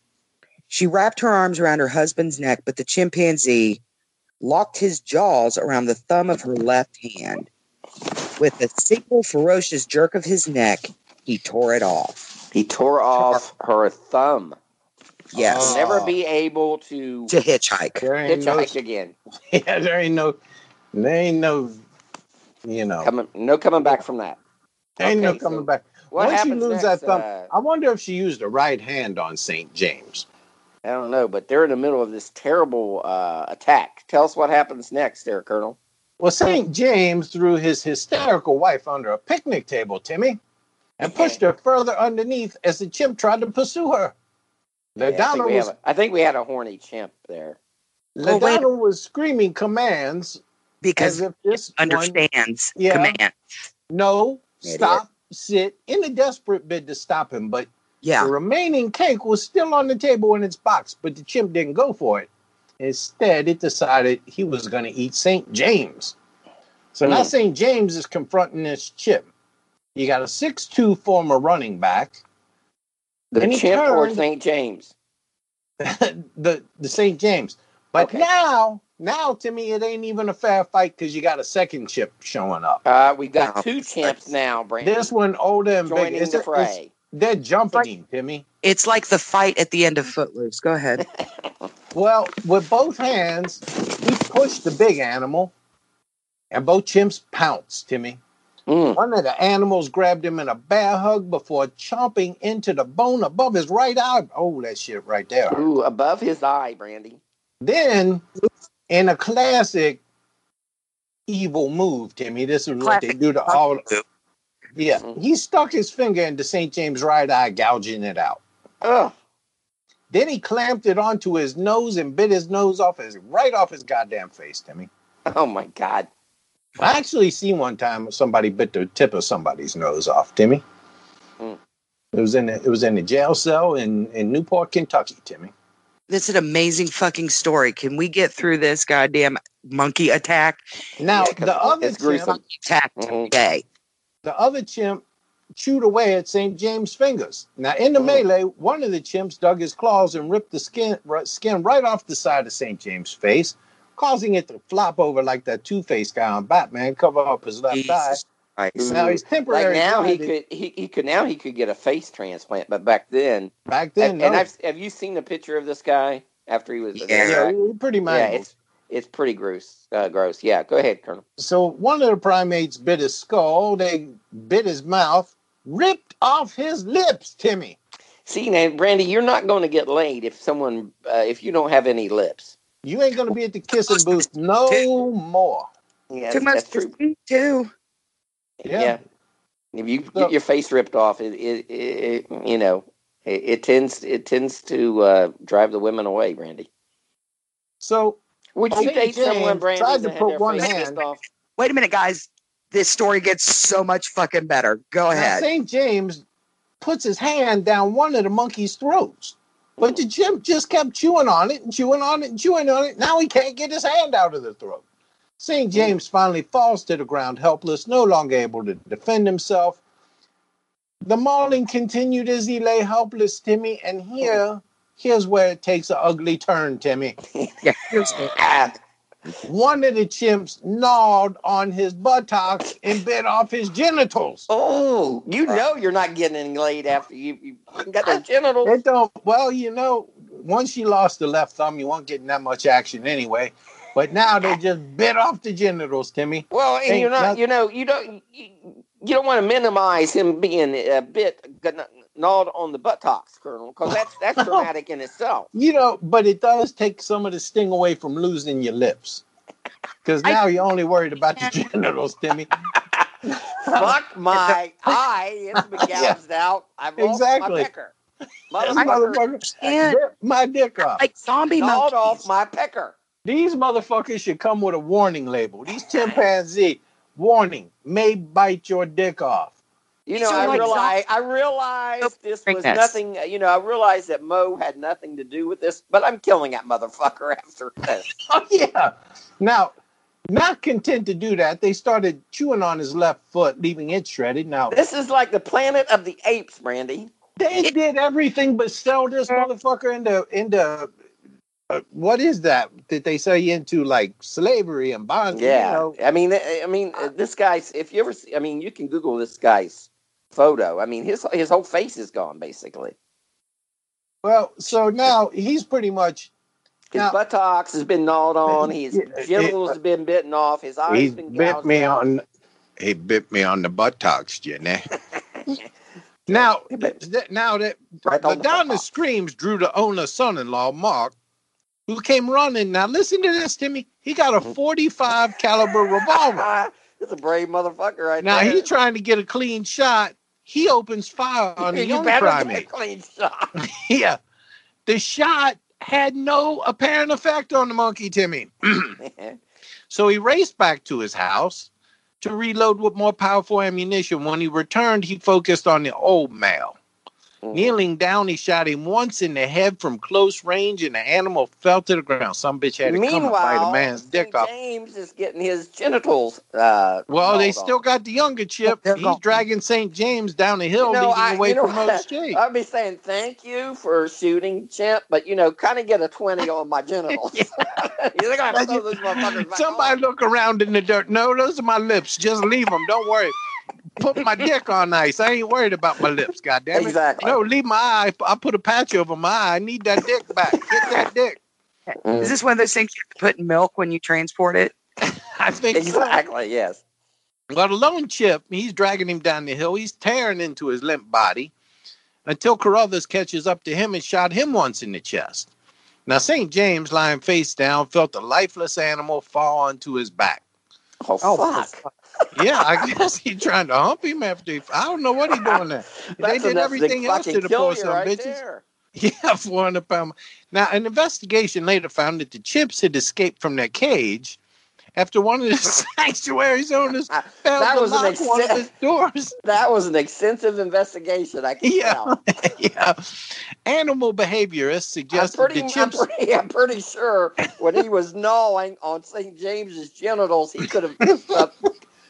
She wrapped her arms around her husband's neck, but the chimpanzee locked his jaws around the thumb of her left hand. With a single ferocious jerk of his neck, he tore it off. He tore off her thumb. Yes, Oh. Never be able to to hitchhike. There ain't no, hitchhike again. yeah, there ain't no, there ain't no, you know, Coming, no coming back from that. ain't no coming so back. What Once you happens lose next? that thumb, uh, I wonder if she used the right hand on St. James. I don't know, but they're in the middle of this terrible uh, attack. Tell us what happens next, there, Colonel. Well, St. James threw his hysterical wife under a picnic table, Timmy, and pushed her further underneath as the chimp tried to pursue her. Yeah, I, think LaDonna we was, have a, I think we had a horny chimp there. Well, wait- LaDonna was screaming commands Because as if this one, understands Yeah. command. no, Idiot. stop, sit in a desperate bid to stop him, but Yeah. the remaining cake was still on the table in its box, but the chimp didn't go for it. Instead, it decided he was going to eat St. James. So now Hmm. St. James is confronting this chimp. You got a 6'2 former running back. The And he chimp or St. James? the the St. James. But Okay. now, now to me, it ain't even a fair fight because you got a second chip showing up. Uh, we've got two chimps now, Brandon. This one older and big. joining It's- the it's- fray. they're jumping him, Timmy. It's like the fight at the end of Footloose. Go ahead. Well, with both hands, he pushed the big animal, and both chimps pounced, Timmy. Mm. One of the animals grabbed him in a bear hug before chomping into the bone above his right eye. Oh, that shit right there. Ooh, above his eye, Brandy. Then, in a classic evil move, Timmy, this is what they do to all. move. Yeah, Mhm. he stuck his finger into St. James' right eye, gouging it out. Ugh. Then he clamped it onto his nose and bit his nose off his right off his goddamn face, Timmy. Oh my God. I actually seen one time somebody bit the tip of somebody's nose off, Timmy. Mm. It was in the, it was in a jail cell in, in Newport, Kentucky, Timmy. That's an amazing fucking story. Can we get through this goddamn monkey attack? Now Yeah, 'cause the other it's chimp, gruesome. Attack Mhm. today. the other chimp chewed away at St. James' fingers. Now in the Mm. melee, one of the chimps dug his claws and ripped the skin ri- skin right off the side of St. James' face, causing it to flop over like that Two-Face guy on Batman, cover up his left eye. Jesus Christ. Now he's Like temporarily now he could he, he could now he could get a face transplant, but back then back then. and, and. I've have you seen the picture of this guy after he was Yeah. yeah, he pretty yeah it's it's pretty gross uh, gross yeah go ahead Colonel So one of the primates bit his skull, they bit his mouth, ripped off his lips, Timmy. see now Brandy you're not going to get laid if someone uh, if you don't have any lips You ain't gonna be at the kissing booth no more. yeah Too much that's to too. Yeah. yeah. if you So- get your face ripped off it, it, it, it you know it, it tends it tends to uh, drive the women away Randy. So would you St. date someone James Brandy tried to put one hand- off Wait a minute, guys. This story gets so much fucking better. Go now ahead. St. James puts his hand down one of the monkey's throats. But the chimp just kept chewing on it and chewing on it and chewing on it. Now he can't get his hand out of the throat. St. Mm. James finally falls to the ground helpless, no longer able to defend himself. The mauling continued as he lay helpless, Timmy, and here, here's where it takes an ugly turn, Timmy. Yeah, here's the- One of the chimps gnawed on his buttocks and bit off his genitals. Oh, you uh, know you're not getting any laid after you, you got the genitals. It don't. Well, you know, once you lost the left thumb, you weren't getting that much action anyway. But now they just bit off the genitals, Timmy. Well, and Hey, you're not, now- you know, you don't, you, you don't want to minimize him being a bit gnawed on the buttocks, Colonel, because that's that's traumatic in itself. You know, but it does take some of the sting away from losing your lips. Because I- now you're only worried about the genitals, Timmy. Fuck my eye, it's been Yeah. out. I've lost Exactly. my pecker. This Motherfucker motherfucker And my dick off. like zombie gnawed monkeys. off my pecker. These motherfuckers should come with a warning label. These chimpanzee, warning, may bite your dick off. You know, I like realize I realized this was Yes. nothing. You know, I realized that Mo had nothing to do with this, but I'm killing that motherfucker after this. Oh yeah. Now, not content to do that, they started chewing on his left foot, leaving it shredded. Now This is like the Planet of the Apes, Brandy. they did everything but sell this motherfucker into into uh, what is that Did they sell you into like slavery and bondage? Yeah, You know, I mean, I mean, uh, this guy's. If you ever, see, I mean, you can Google this guy's photo. I mean, his his whole face is gone, basically. well, so now he's pretty much His Now- buttocks has been gnawed on. His genitals have been bitten off. His eyes he's been bit gouged me out. on he bit me on the buttocks, you know. now, th- now that Right the on the down the buttocks. screams drew the owner's son-in-law, Mark, who came running. Now listen to this, Timmy. He got a mm-hmm. 45 caliber revolver. That's a brave motherfucker right Now he's trying to get a clean shot. He opens fire on the you young better get a primate. clean shot. Yeah. The shot had no apparent effect on the monkey, Timmy. so he raced back to his house, to reload with more powerful ammunition. When he returned, he focused on the old male. Mm. Kneeling down, he shot him once in the head from close range, and the animal fell to the ground. Some bitch had to come and bite a Meanwhile, man's dick St. off. James is getting his genitals. Uh, Well, they on. still got the younger chip. They're He's gone. dragging St. James down the hill, You know, leading I- away you know from what? Mother I'd be saying thank you for shooting Chimp, but you know, kind of get a twenty on my genitals. you think I throw those motherfuckers Somebody look around in the dirt. No, those are my lips. Just leave them. Don't worry. Put my dick on ice. I ain't worried about my lips. God damn it. Exactly. No, leave my eye. I put a patch over my eye. I need that dick back. Get that dick. Mm. Is this one of those things you have to put in milk when you transport it? I think so. Exactly. Yes. Well, the lone chip, he's dragging him down the hill. He's tearing into his limp body until Carruthers catches up to him and shot him once in the chest. Now, St. James, lying face down, felt the lifeless animal fall onto his back. Oh, fuck. Yeah, I guess he's trying to hump him after he, I don't know what he's doing there. they did everything else to the poor son right bitches. there. Yeah, 400 pound. Now, an investigation later found that the chips had escaped from their cage after one of the sanctuary's owners failed that to was an lock one of his doors. That was an extensive investigation. I can Yeah, tell. yeah. Animal behaviorists I'm suggested pretty, the I'm, chips. pretty, I'm pretty sure when he was gnawing on St. James's genitals, he could have uh,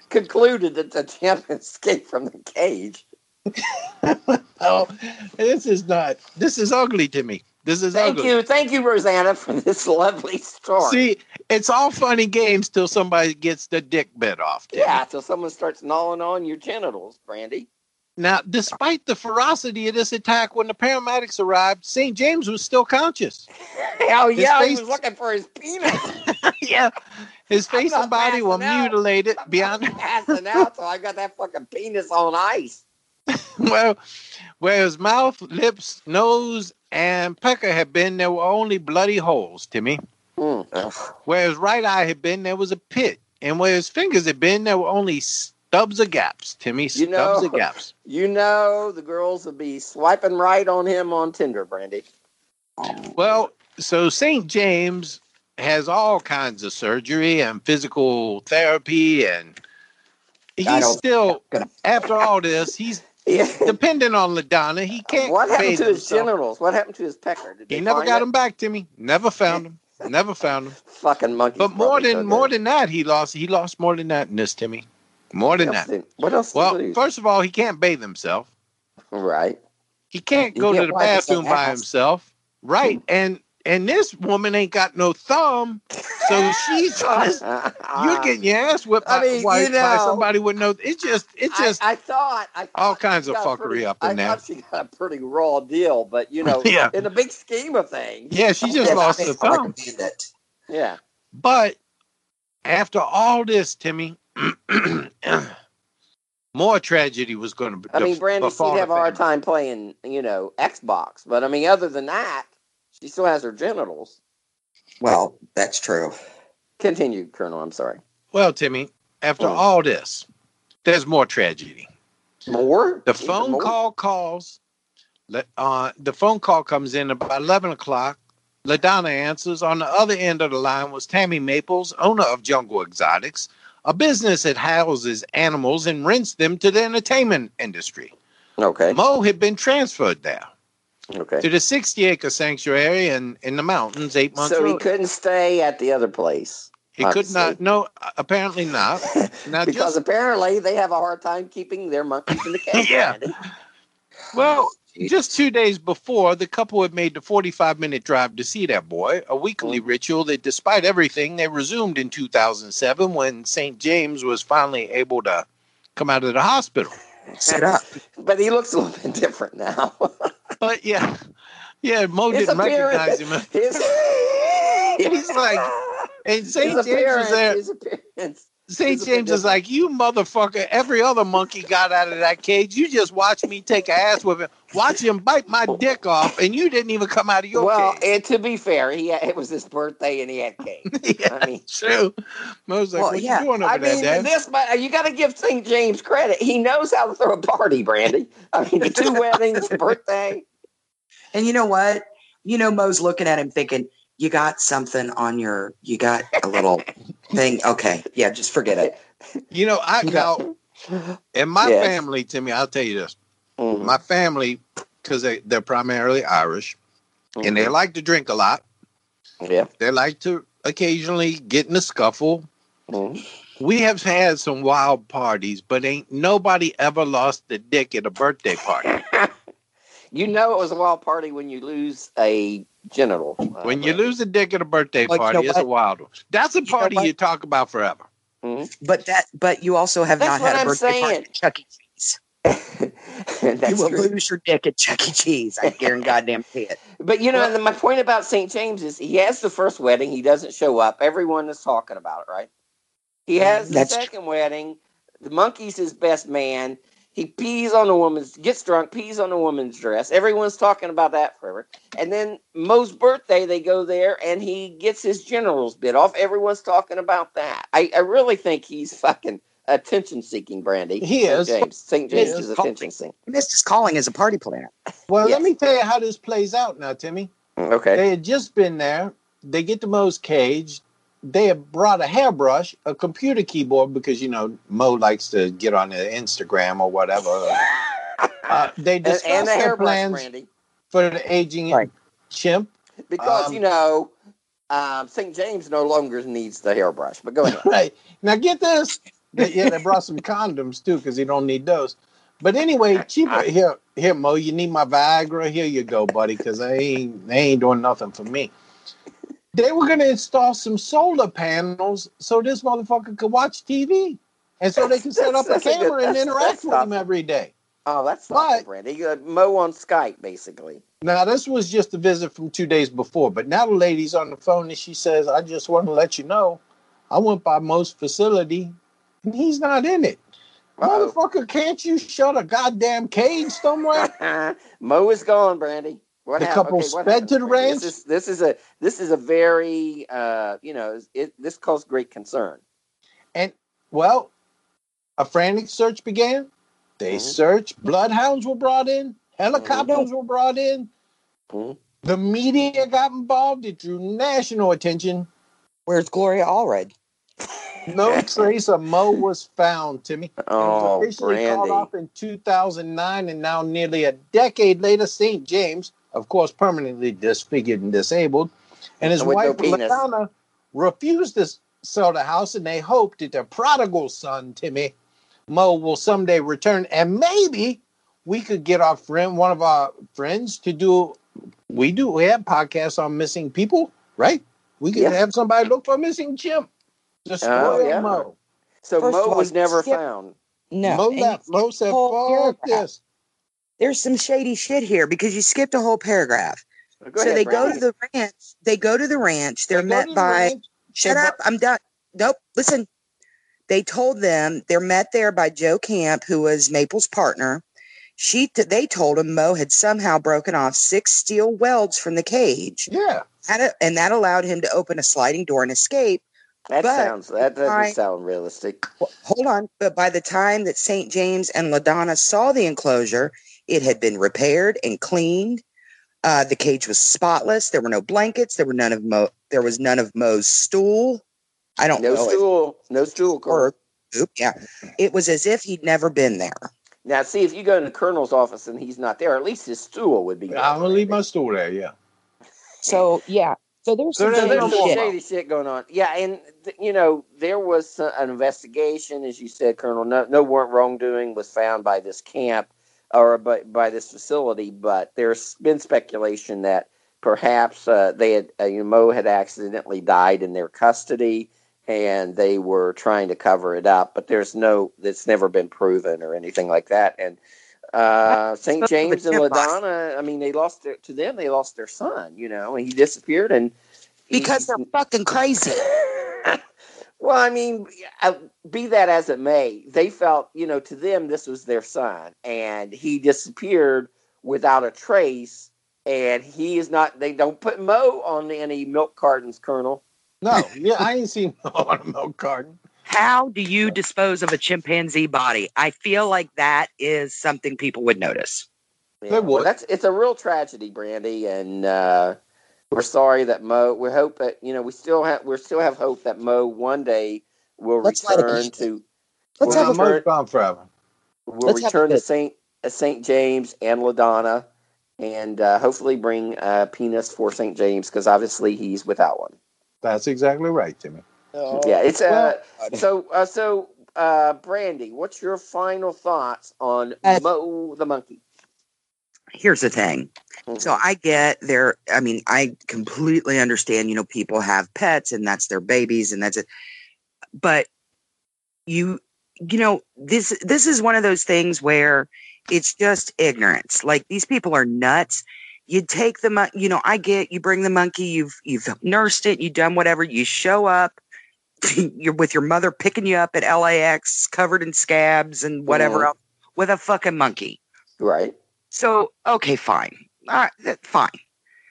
concluded that the chimp escaped from the cage. Oh, this is not. This is ugly to me. This is Thank ugly. you, thank you, Rosanna, for this lovely story. See, it's all funny games till somebody gets the dick bit off. Timmy. yeah, till someone starts gnawing on your genitals, Brandy. Now, despite the ferocity of this attack, when the paramedics arrived, St. James was still conscious. Hell oh, His yeah, he was looking for his penis. yeah, his face and body were passing out. mutilated I'm beyond. not passing out, so I got that fucking penis on ice. well, where his mouth, lips, nose, and pecker had been, there were only bloody holes, Timmy. Mm. Where his right eye had been, there was a pit. And where his fingers had been, there were only stubs of gaps, Timmy. You Stubs know- of gaps. You know the girls will be swiping right on him on Tinder, Brandy. Well, so St. James has all kinds of surgery and physical therapy, and he's still, gonna- after all this, he's Yeah. dependent on LaDonna. He can't. What happened to his himself. genitals? What happened to his pecker? Did He never got it? him back, Timmy. Never found him. Never found him. Fucking monkey. But more than more than that, he lost. He lost more than that in this, Timmy. More than what that. what else? Well, first of all, he can't bathe himself. right. He can't go to can't the bathroom by himself. Right. Hmm. And and this woman ain't got no thumb, so she's just you're getting your ass whipped I by, mean, by, you by know, somebody with no. It's just it's just I, I thought I all kinds of fuckery pretty- up in I thought she got a pretty raw deal, but you know, Yeah. in the big scheme of things, yeah. She just lost I I thumb. it. yeah. But after all this, Timmy, more tragedy was going to. be I mean, Brandy, she'd have a hard time playing, you know, Xbox. But I mean, other than that, she still has her genitals. Well, that's true. Continue, Colonel. I'm sorry. Well, Timmy, after Mm. all this, there's more tragedy. More. The Even phone more? call calls. Uh, the phone call comes in about 11 o'clock. LaDonna answers. On the other end of the line was Tammy Maples, owner of Jungle Exotics, a business that houses animals and rents them to the entertainment industry. Okay. Mo had been transferred there Okay. to the 60 acre sanctuary in, in the mountains eight months So he couldn't stay at the other place. He could not. No, apparently not. Now, because just, apparently they have a hard time keeping their monkeys in the cage. Yeah. Well, oh, just two days before, the couple had made the 45 minute drive to see that boy, a weekly mm. ritual that, despite everything, they resumed in 2007 when St. James was finally able to come out of the hospital. Sit up. But he looks a little bit different now. But yeah, yeah, Mo His didn't recognize him. His, He's like, and St. James was there. His appearance. St. He's a bit James is like, you motherfucker. Every other monkey got out of that cage. You just watch me take a ass with him. Watch him bite my dick off, and you didn't even come out of your well, cage. Well, and to be fair, he had, it was his birthday and he had cake. yeah, I mean- true. Mo's like, Well, what yeah, you doing over I there, mean, Dad? this but you got to give St. James credit. He knows how to throw a party, Brandy. I mean, the two weddings, birthday. And you know what? You know, Mo's looking at him thinking, you got something on your, you got a little thing. Okay, yeah, just forget it. You know, I now in my Yes. family, Timmy, I'll tell you this. Mhm. My family, because they, they're primarily Irish and they Mhm. like to drink a lot. yeah. They like to occasionally get in a scuffle. Mhm. We have had some wild parties, but ain't nobody ever lost a dick at a birthday party. You know it was a wild party when you lose a genital. uh, When you Randy. lose a dick at a birthday Well, you party, know it's a wild one. That's a know party what? you talk about forever. But that, but you also have That's not had a I'm birthday party at Chuck E. Cheese. That's you will true. lose your dick at Chuck E. Cheese. I guarantee goddamn it. But you know, and my point about St. James is he has the first wedding, he doesn't show up. Everyone is talking about it, right? He has the That's true. second wedding. The monkey's his best man. He pees on the woman's, gets drunk, pees on the woman's dress. Everyone's talking about that forever. And then Mo's birthday, they go there and he gets his generals bit off. Everyone's talking about that. I, I really think he's fucking attention seeking, Brandy. He St. is. James. St. James is. is attention seeking. He missed his calling as a party planner. Well, Yes. let me tell you how this plays out now, Timmy. Mm, okay. They had just been there. They get to Mo's cage. They had brought a hairbrush, a computer keyboard, because you know Mo likes to get on the Instagram or whatever. Uh, they and, discussed and the their hairbrush, plans Brandy. for the aging Right. chimp. Because Um, you know, um, St. James no longer needs the hairbrush. But go ahead. Right now, get this. They, yeah, they brought some condoms too, because you don't need those. But anyway, cheaper here, here, Mo. You need my Viagra. Here you go, buddy, because they ain't they ain't doing nothing for me. They were gonna install some solar panels so this motherfucker could watch TV, and so they can set up a That's a good- camera and interact with him every day. Oh, that's But- not Brandy. You got Mo on Skype, basically. Now this was just a visit from two days before, but now the lady's on the phone and she says, "I just want to let you know, I went by Mo's facility, and he's not in it. Uh-oh. Motherfucker, can't you shut a goddamn cage somewhere?" Mo is gone, Brandy. What The happened? couple Okay, sped happened, to the Brandy? ranch? This is this is a this is a very uh you know it this caused great concern. and well, a frantic search began. They Mhm. searched. Bloodhounds were brought in. Helicopters were brought in. Mhm. The media got involved. It drew national attention. Where's Gloria Allred? No trace of Mo was found, Timmy. It Oh, was officially called off in 2009, and now nearly a decade later, St. James, of course, permanently disfigured and disabled, and his And with no wife, penis. Refused to sell the house, and they hope that their prodigal son, Timmy, Mo, will someday return, and maybe we could get our friend, one of our friends, to do. We do. We have podcasts on missing people, right? We could Yeah. have somebody look for a missing chimp. Destroy Oh, yeah. Mo. So First Mo of all, was never skip- found. No. Mo, left. Mo said, "Fuck paragraph. this." There's some shady shit here because you skipped a whole paragraph. So ahead, they go to the ranch. They go to the ranch. They're They met the by. Shut up! I'm done. Nope. Listen. They told them they're met there by Joe Camp, who was Maple's partner. She, t- they told him Mo had somehow broken off six steel welds from the cage, Yeah. A- and that allowed him to open a sliding door and escape. That but- sounds that doesn't sound realistic. Hold on. But by the time that St. James and LaDonna saw the enclosure, it had been repaired and cleaned. Uh, the cage was spotless. There were no blankets. There were none of Mo. There was none of Mo's stool. I don't No know. if- stool, no stool. Cole. or poop. Yeah, it was as if he'd never been there. Now, see if you go to the colonel's office and he's not there, at least his stool would be. I'm gonna leave my stool there. Yeah. So yeah. So there's So some there's So shady there's some more. shit. shady shit going on. Yeah, and th- you know there was uh, an investigation, as you said, Colonel. No, no warrant wrongdoing was found by this camp or by, by this facility, but there's been speculation that perhaps uh, they had uh, you know, Mo had accidentally died in their custody, and they were trying to cover it up. But there's no that's never been proven or anything like that. And uh, St. James and the LaDonna, I mean, they lost their, to them. They lost their son. You know, and he disappeared, and he- Because they're fucking crazy. well, I mean, uh, be that as it may, they felt, you know, to them this was their son, and he disappeared without a trace. And he is not. They don't put Mo on any milk cartons, Colonel. No. Yeah. I ain't seen Mo on a milk carton. How do you dispose of a chimpanzee body? I feel like that is something people would notice. Yeah, They well, that's it's a real tragedy, Brandy, and uh, we're sorry that Mo. We hope that you know we still have we still have hope that Mo one day will Let's return to Let's will have a Mo's return, gone forever. will let's return to. Saint uh, Saint James and Ladonna, and uh, hopefully bring uh, penis for Saint James because obviously he's without one. That's exactly right, Timmy. Yeah, it's uh, so uh, so uh, Brandy. What's your final thoughts on Uh, Mo the monkey? Here's the thing. So I get there. I mean, I completely understand. You know, people have pets, and that's their babies, and that's it. But you, you know, this this is one of those things where it's just ignorance. Like these people are nuts. You take the, mon- you know, I get you bring the monkey. You've you've nursed it. You've done whatever. You show up. You're with your mother picking you up at LAX, covered in scabs and whatever Mhm. else, with a fucking monkey. Right. So okay, fine, uh, all right, that, fine.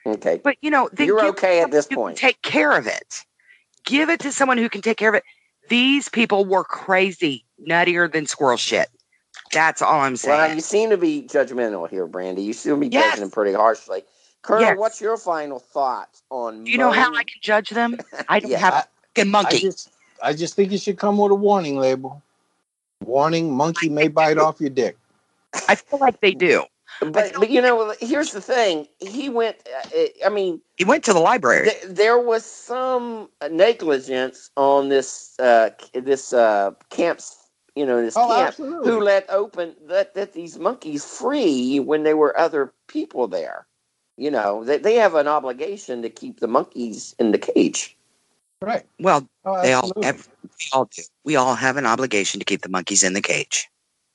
Okay. But you know, You're okay at this point. Take care of it. Give it to someone who can take care of it. These people were crazy, nuttier than squirrel shit. That's all I'm saying. Well, you seem to be judgmental here, Brandy. You seem to be Yes. judging them pretty harshly. Colonel, Yes. what's your final thoughts on? Do you know how I can judge them? I don't Yeah, have a fucking I monkey. just, I just think you should come with a warning label. Warning: monkey may bite off your dick. I feel like they do. But but you know, here's the thing. He went. Uh, I mean, He went to the library. th- there was some negligence on this uh, this uh, camp's. You know, this Oh, camp absolutely. who let open let, let these monkeys free when there were other people there. You know, they they have an obligation to keep the monkeys in the cage. Right. well, Oh, they all absolutely. have, we all do. We all have an obligation to keep the monkeys in the cage.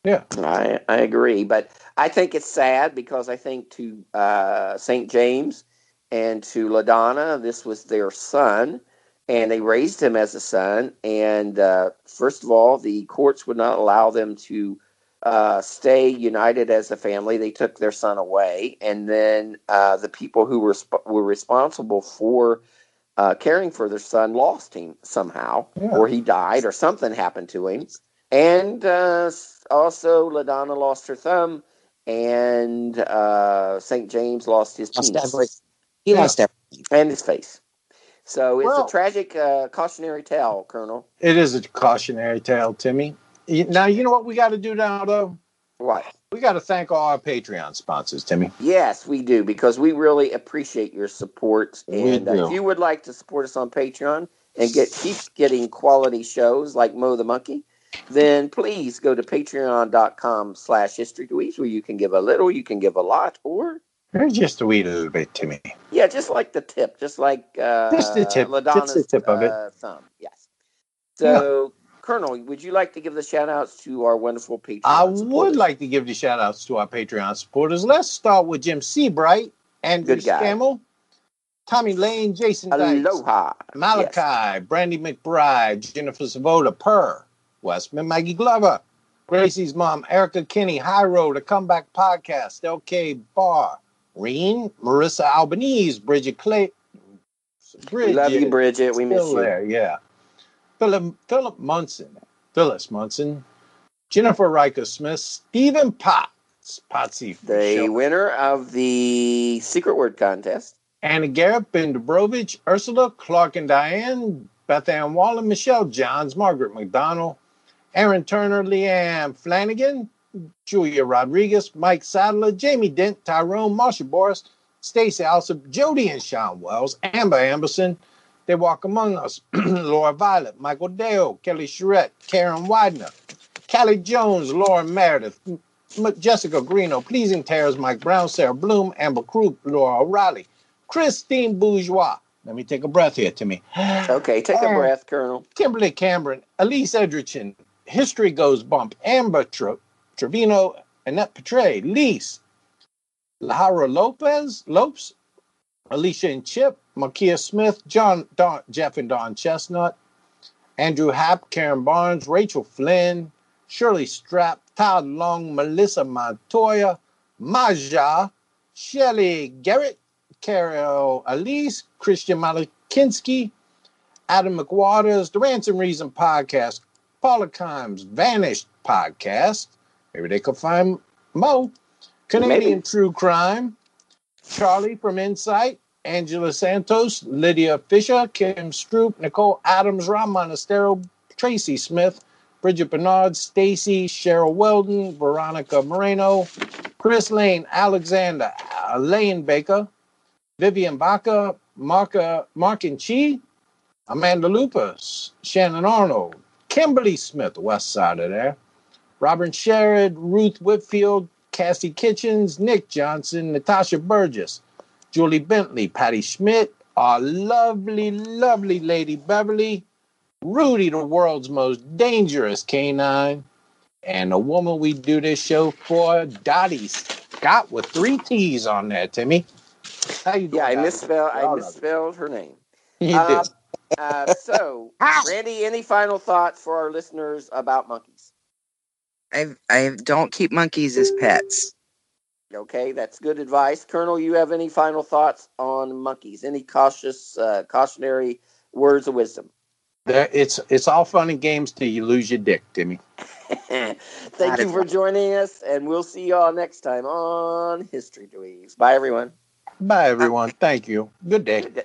Yeah. I, I agree, but I think it's sad because I think to uh, St. James and to LaDonna, this was their son, and they raised him as a son. And uh, first of all, the courts would not allow them to uh, stay united as a family. They took their son away, and then uh, the people who were sp- were responsible for uh, caring for their son lost him somehow, Yeah. or he died, or something happened to him. And uh, also, LaDonna lost her thumb, and uh, St. James lost his Lost penis every- He Yeah. lost everything. and his face. So it's Well- a tragic uh, cautionary tale, Colonel. It is a cautionary tale, Timmy. Now you know what we got to do now, though. What? We got to thank all our Patreon sponsors, Timmy. Yes, we do because we really appreciate your support. We And uh, if you would like to support us on Patreon and get keep getting quality shows like Mo the Monkey, then please go to patreon.com slash history dweebs where you can give a little, you can give a lot, or just a wee little bit, to me. yeah, just like the tip, just like uh, Just the tip, just the tip of it. uh, thumb. Yes. So, Colonel, would you like to give the shout outs to our wonderful Patreon? I would like to give the shout outs to our Patreon supporters. Let's start with Jim Seabright, Andrew Good guy. Scammell, Tommy Lane, Jason Dykes, Aloha. Malachi, Yes. Brandy McBride, Jennifer Savoda, Purr, Westman, Maggie Glover, Gracie's mom, Erica Kinney, High Road, A Comeback Podcast, LK Barr, Reen, Marissa Albanese, Bridget Clay. Bridget. We love you, Bridget. We miss you. there, yeah. Philip Philip Munson, Phyllis Munson, Jennifer Riker Smith, Stephen Potts, Potsy, The winner of the Secret Word Contest. Anna Garrett, Ben Dubrovich, Ursula, Clark and Diane, Beth Ann Wallen, Michelle Johns, Margaret McDonald, Aaron Turner, Leanne Flanagan, Julia Rodriguez, Mike Sadler, Jamie Dent, Tyrone, Marsha Boris, Stacey Alsop, Jody and Sean Wells, Amber Amberson. They walk among us. Laura Violet, Michael Dale, Kelly Charette, Karen Widener, Callie Jones, Laura Meredith, Jessica Greeno, Pleasing Terrors, Mike Brown, Sarah Bloom, Amber Croup, Laura O'Reilly, Christine Bourgeois. Let me take a breath here, Timmy. Okay, take a breath, Colonel. Kimberly Cameron, Elise Edgerton, History Goes Bump, Amber Tre- Trevino, Annette Petray, Lise, Lahara Lopez, Lopes, Alicia and Chip, Makia Smith, John, Don, Jeff and Don Chestnut, Andrew Happ, Karen Barnes, Rachel Flynn, Shirley Strapp, Todd Long, Melissa Montoya, Maja, Shelley Garrett, Carol Elise, Christian Malakinsky, Adam McWaters, the Ransom Reason Podcast, Paula Kimes, Vanished Podcast. Maybe they could find Mo. Canadian Maybe. True Crime, Charlie from Insight, Angela Santos, Lydia Fisher, Kim Stroop, Nicole Adams, Ron Monastero, Tracy Smith, Bridget Bernard, Stacy, Cheryl Weldon, Veronica Moreno, Chris Lane, Alexander, Elaine Baker, Vivian Baca, Marka, Mark and Chi, Amanda Lupus, Shannon Arnold, Kimberly Smith, west side of there, Robin Sherrod, Ruth Whitfield, Cassie Kitchens, Nick Johnson, Natasha Burgess, Julie Bentley, Patty Schmidt, our lovely, lovely Lady Beverly, Rudy, the world's most dangerous canine, and the woman we do this show for, Dottie Scott, with three T's on there, Timmy. How you doing? Yeah, I misspelled. I misspelled her name. You uh, did. Uh, so, Randy, any final thoughts for our listeners about monkeys? I I don't keep monkeys as pets. Okay, that's good advice, Colonel. You have any final thoughts on monkeys? Any cautious, uh, cautionary words of wisdom? There, it's it's all fun and games till you lose your dick, Timmy. Thank you for joining us, and we'll see y'all next time on History Dweebs. Bye, everyone. Bye, everyone. Thank you. Good day.